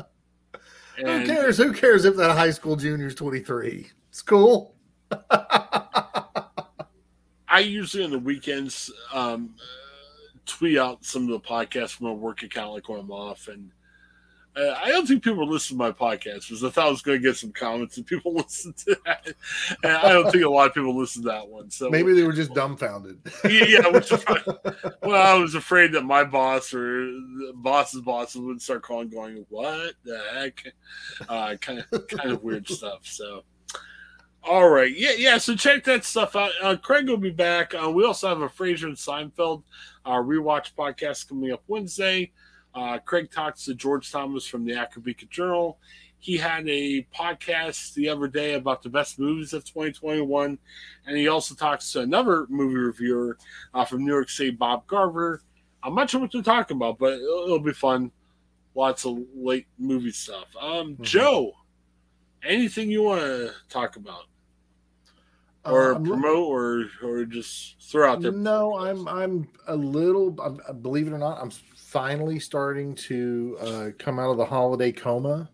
And Who cares? Who cares if that high school junior's 23? It's cool. I usually on the weekends um, tweet out some of the podcasts from my work account, like when I'm off, and uh, I don't think people listen to my podcast because I thought I was going to get some comments and people listen to that. And I don't think a lot of people listen to that one. So maybe they were just dumbfounded. yeah, which is well, I was afraid that my boss or the boss's boss would start calling, going, "What the heck?" Uh, kind of, kind of weird stuff. So. All right, yeah, yeah. So check that stuff out. Uh, Craig will be back. Uh, we also have a Frasier and Seinfeld uh, rewatch podcast coming up Wednesday. Uh, Craig talks to George Thomas from the Beacon Journal. He had a podcast the other day about the best movies of 2021, and he also talks to another movie reviewer uh, from New York City, Bob Garver. I'm not sure what they're talking about, but it'll, it'll be fun. Lots of late movie stuff. Um, mm-hmm. Joe, anything you want to talk about? Uh, or uh, promote or or just throw out there no i'm i'm a little I'm, believe it or not i'm finally starting to uh, come out of the holiday coma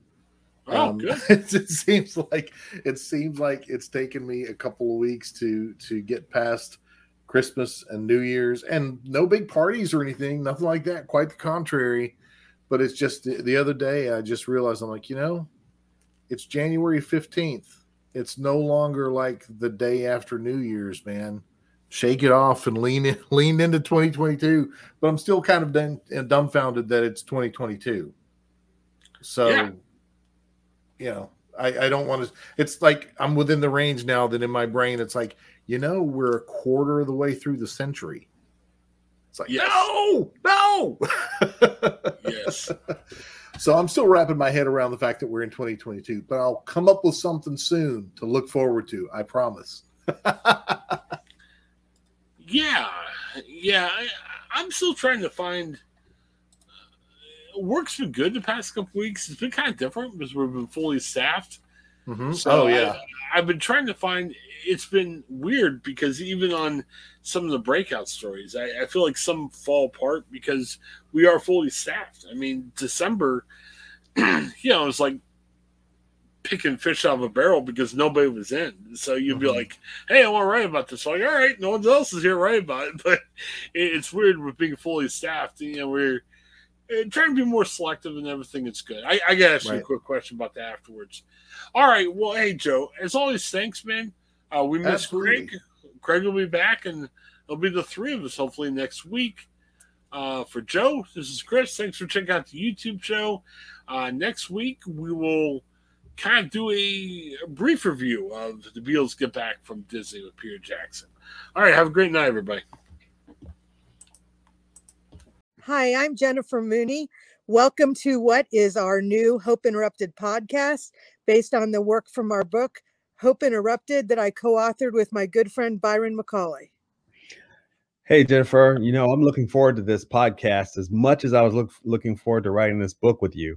Oh, um, good. it seems like it seems like it's taken me a couple of weeks to to get past Christmas and New Year's, and no big parties or anything, nothing like that. Quite the contrary. But it's just the, the other day I just realized I'm like, you know, it's January fifteenth. It's no longer like the day after New Year's, man. Shake it off and lean in, lean into 2022. But I'm still kind of done, dumbfounded that it's 2022. So. Yeah you know, I, I don't want to. It's like I'm within the range now that in my brain it's like, you know, we're a quarter of the way through the century. It's like, yes. no, no. yes. So I'm still wrapping my head around the fact that we're in 2022, but I'll come up with something soon to look forward to. I promise. yeah, yeah. I, I'm still trying to find work's been good the past couple weeks. It's been kind of different because we've been fully staffed. Mm-hmm. So oh yeah, I, have been trying to find. It's been weird because even on some of the breakout stories, I, I, feel like some fall apart because we are fully staffed. I mean, December, you know, it's like picking fish out of a barrel because nobody was in. So you'd mm-hmm. be like, "Hey, I want to write about this." Like, all right, no one else is here writing about it. But it's weird with being fully staffed. You know, we're uh, trying to be more selective and everything. It's good. I, I got to ask right. you a quick question about that afterwards. All right. Well, hey Joe, as always, thanks, man. Uh, we miss Absolutely. Craig. Craig will be back, and it'll be the three of us hopefully next week. Uh, for Joe, this is Chris. Thanks for checking out the YouTube show. Uh, next week we will kind of do a, a brief review of the Beatles Get Back from Disney with Peter Jackson. All right. Have a great night, everybody. Hi, I'm Jennifer Mooney. Welcome to what is our new Hope Interrupted podcast based on the work from our book, Hope Interrupted, that I co authored with my good friend Byron McCauley. Hey, Jennifer, you know, I'm looking forward to this podcast as much as I was look, looking forward to writing this book with you.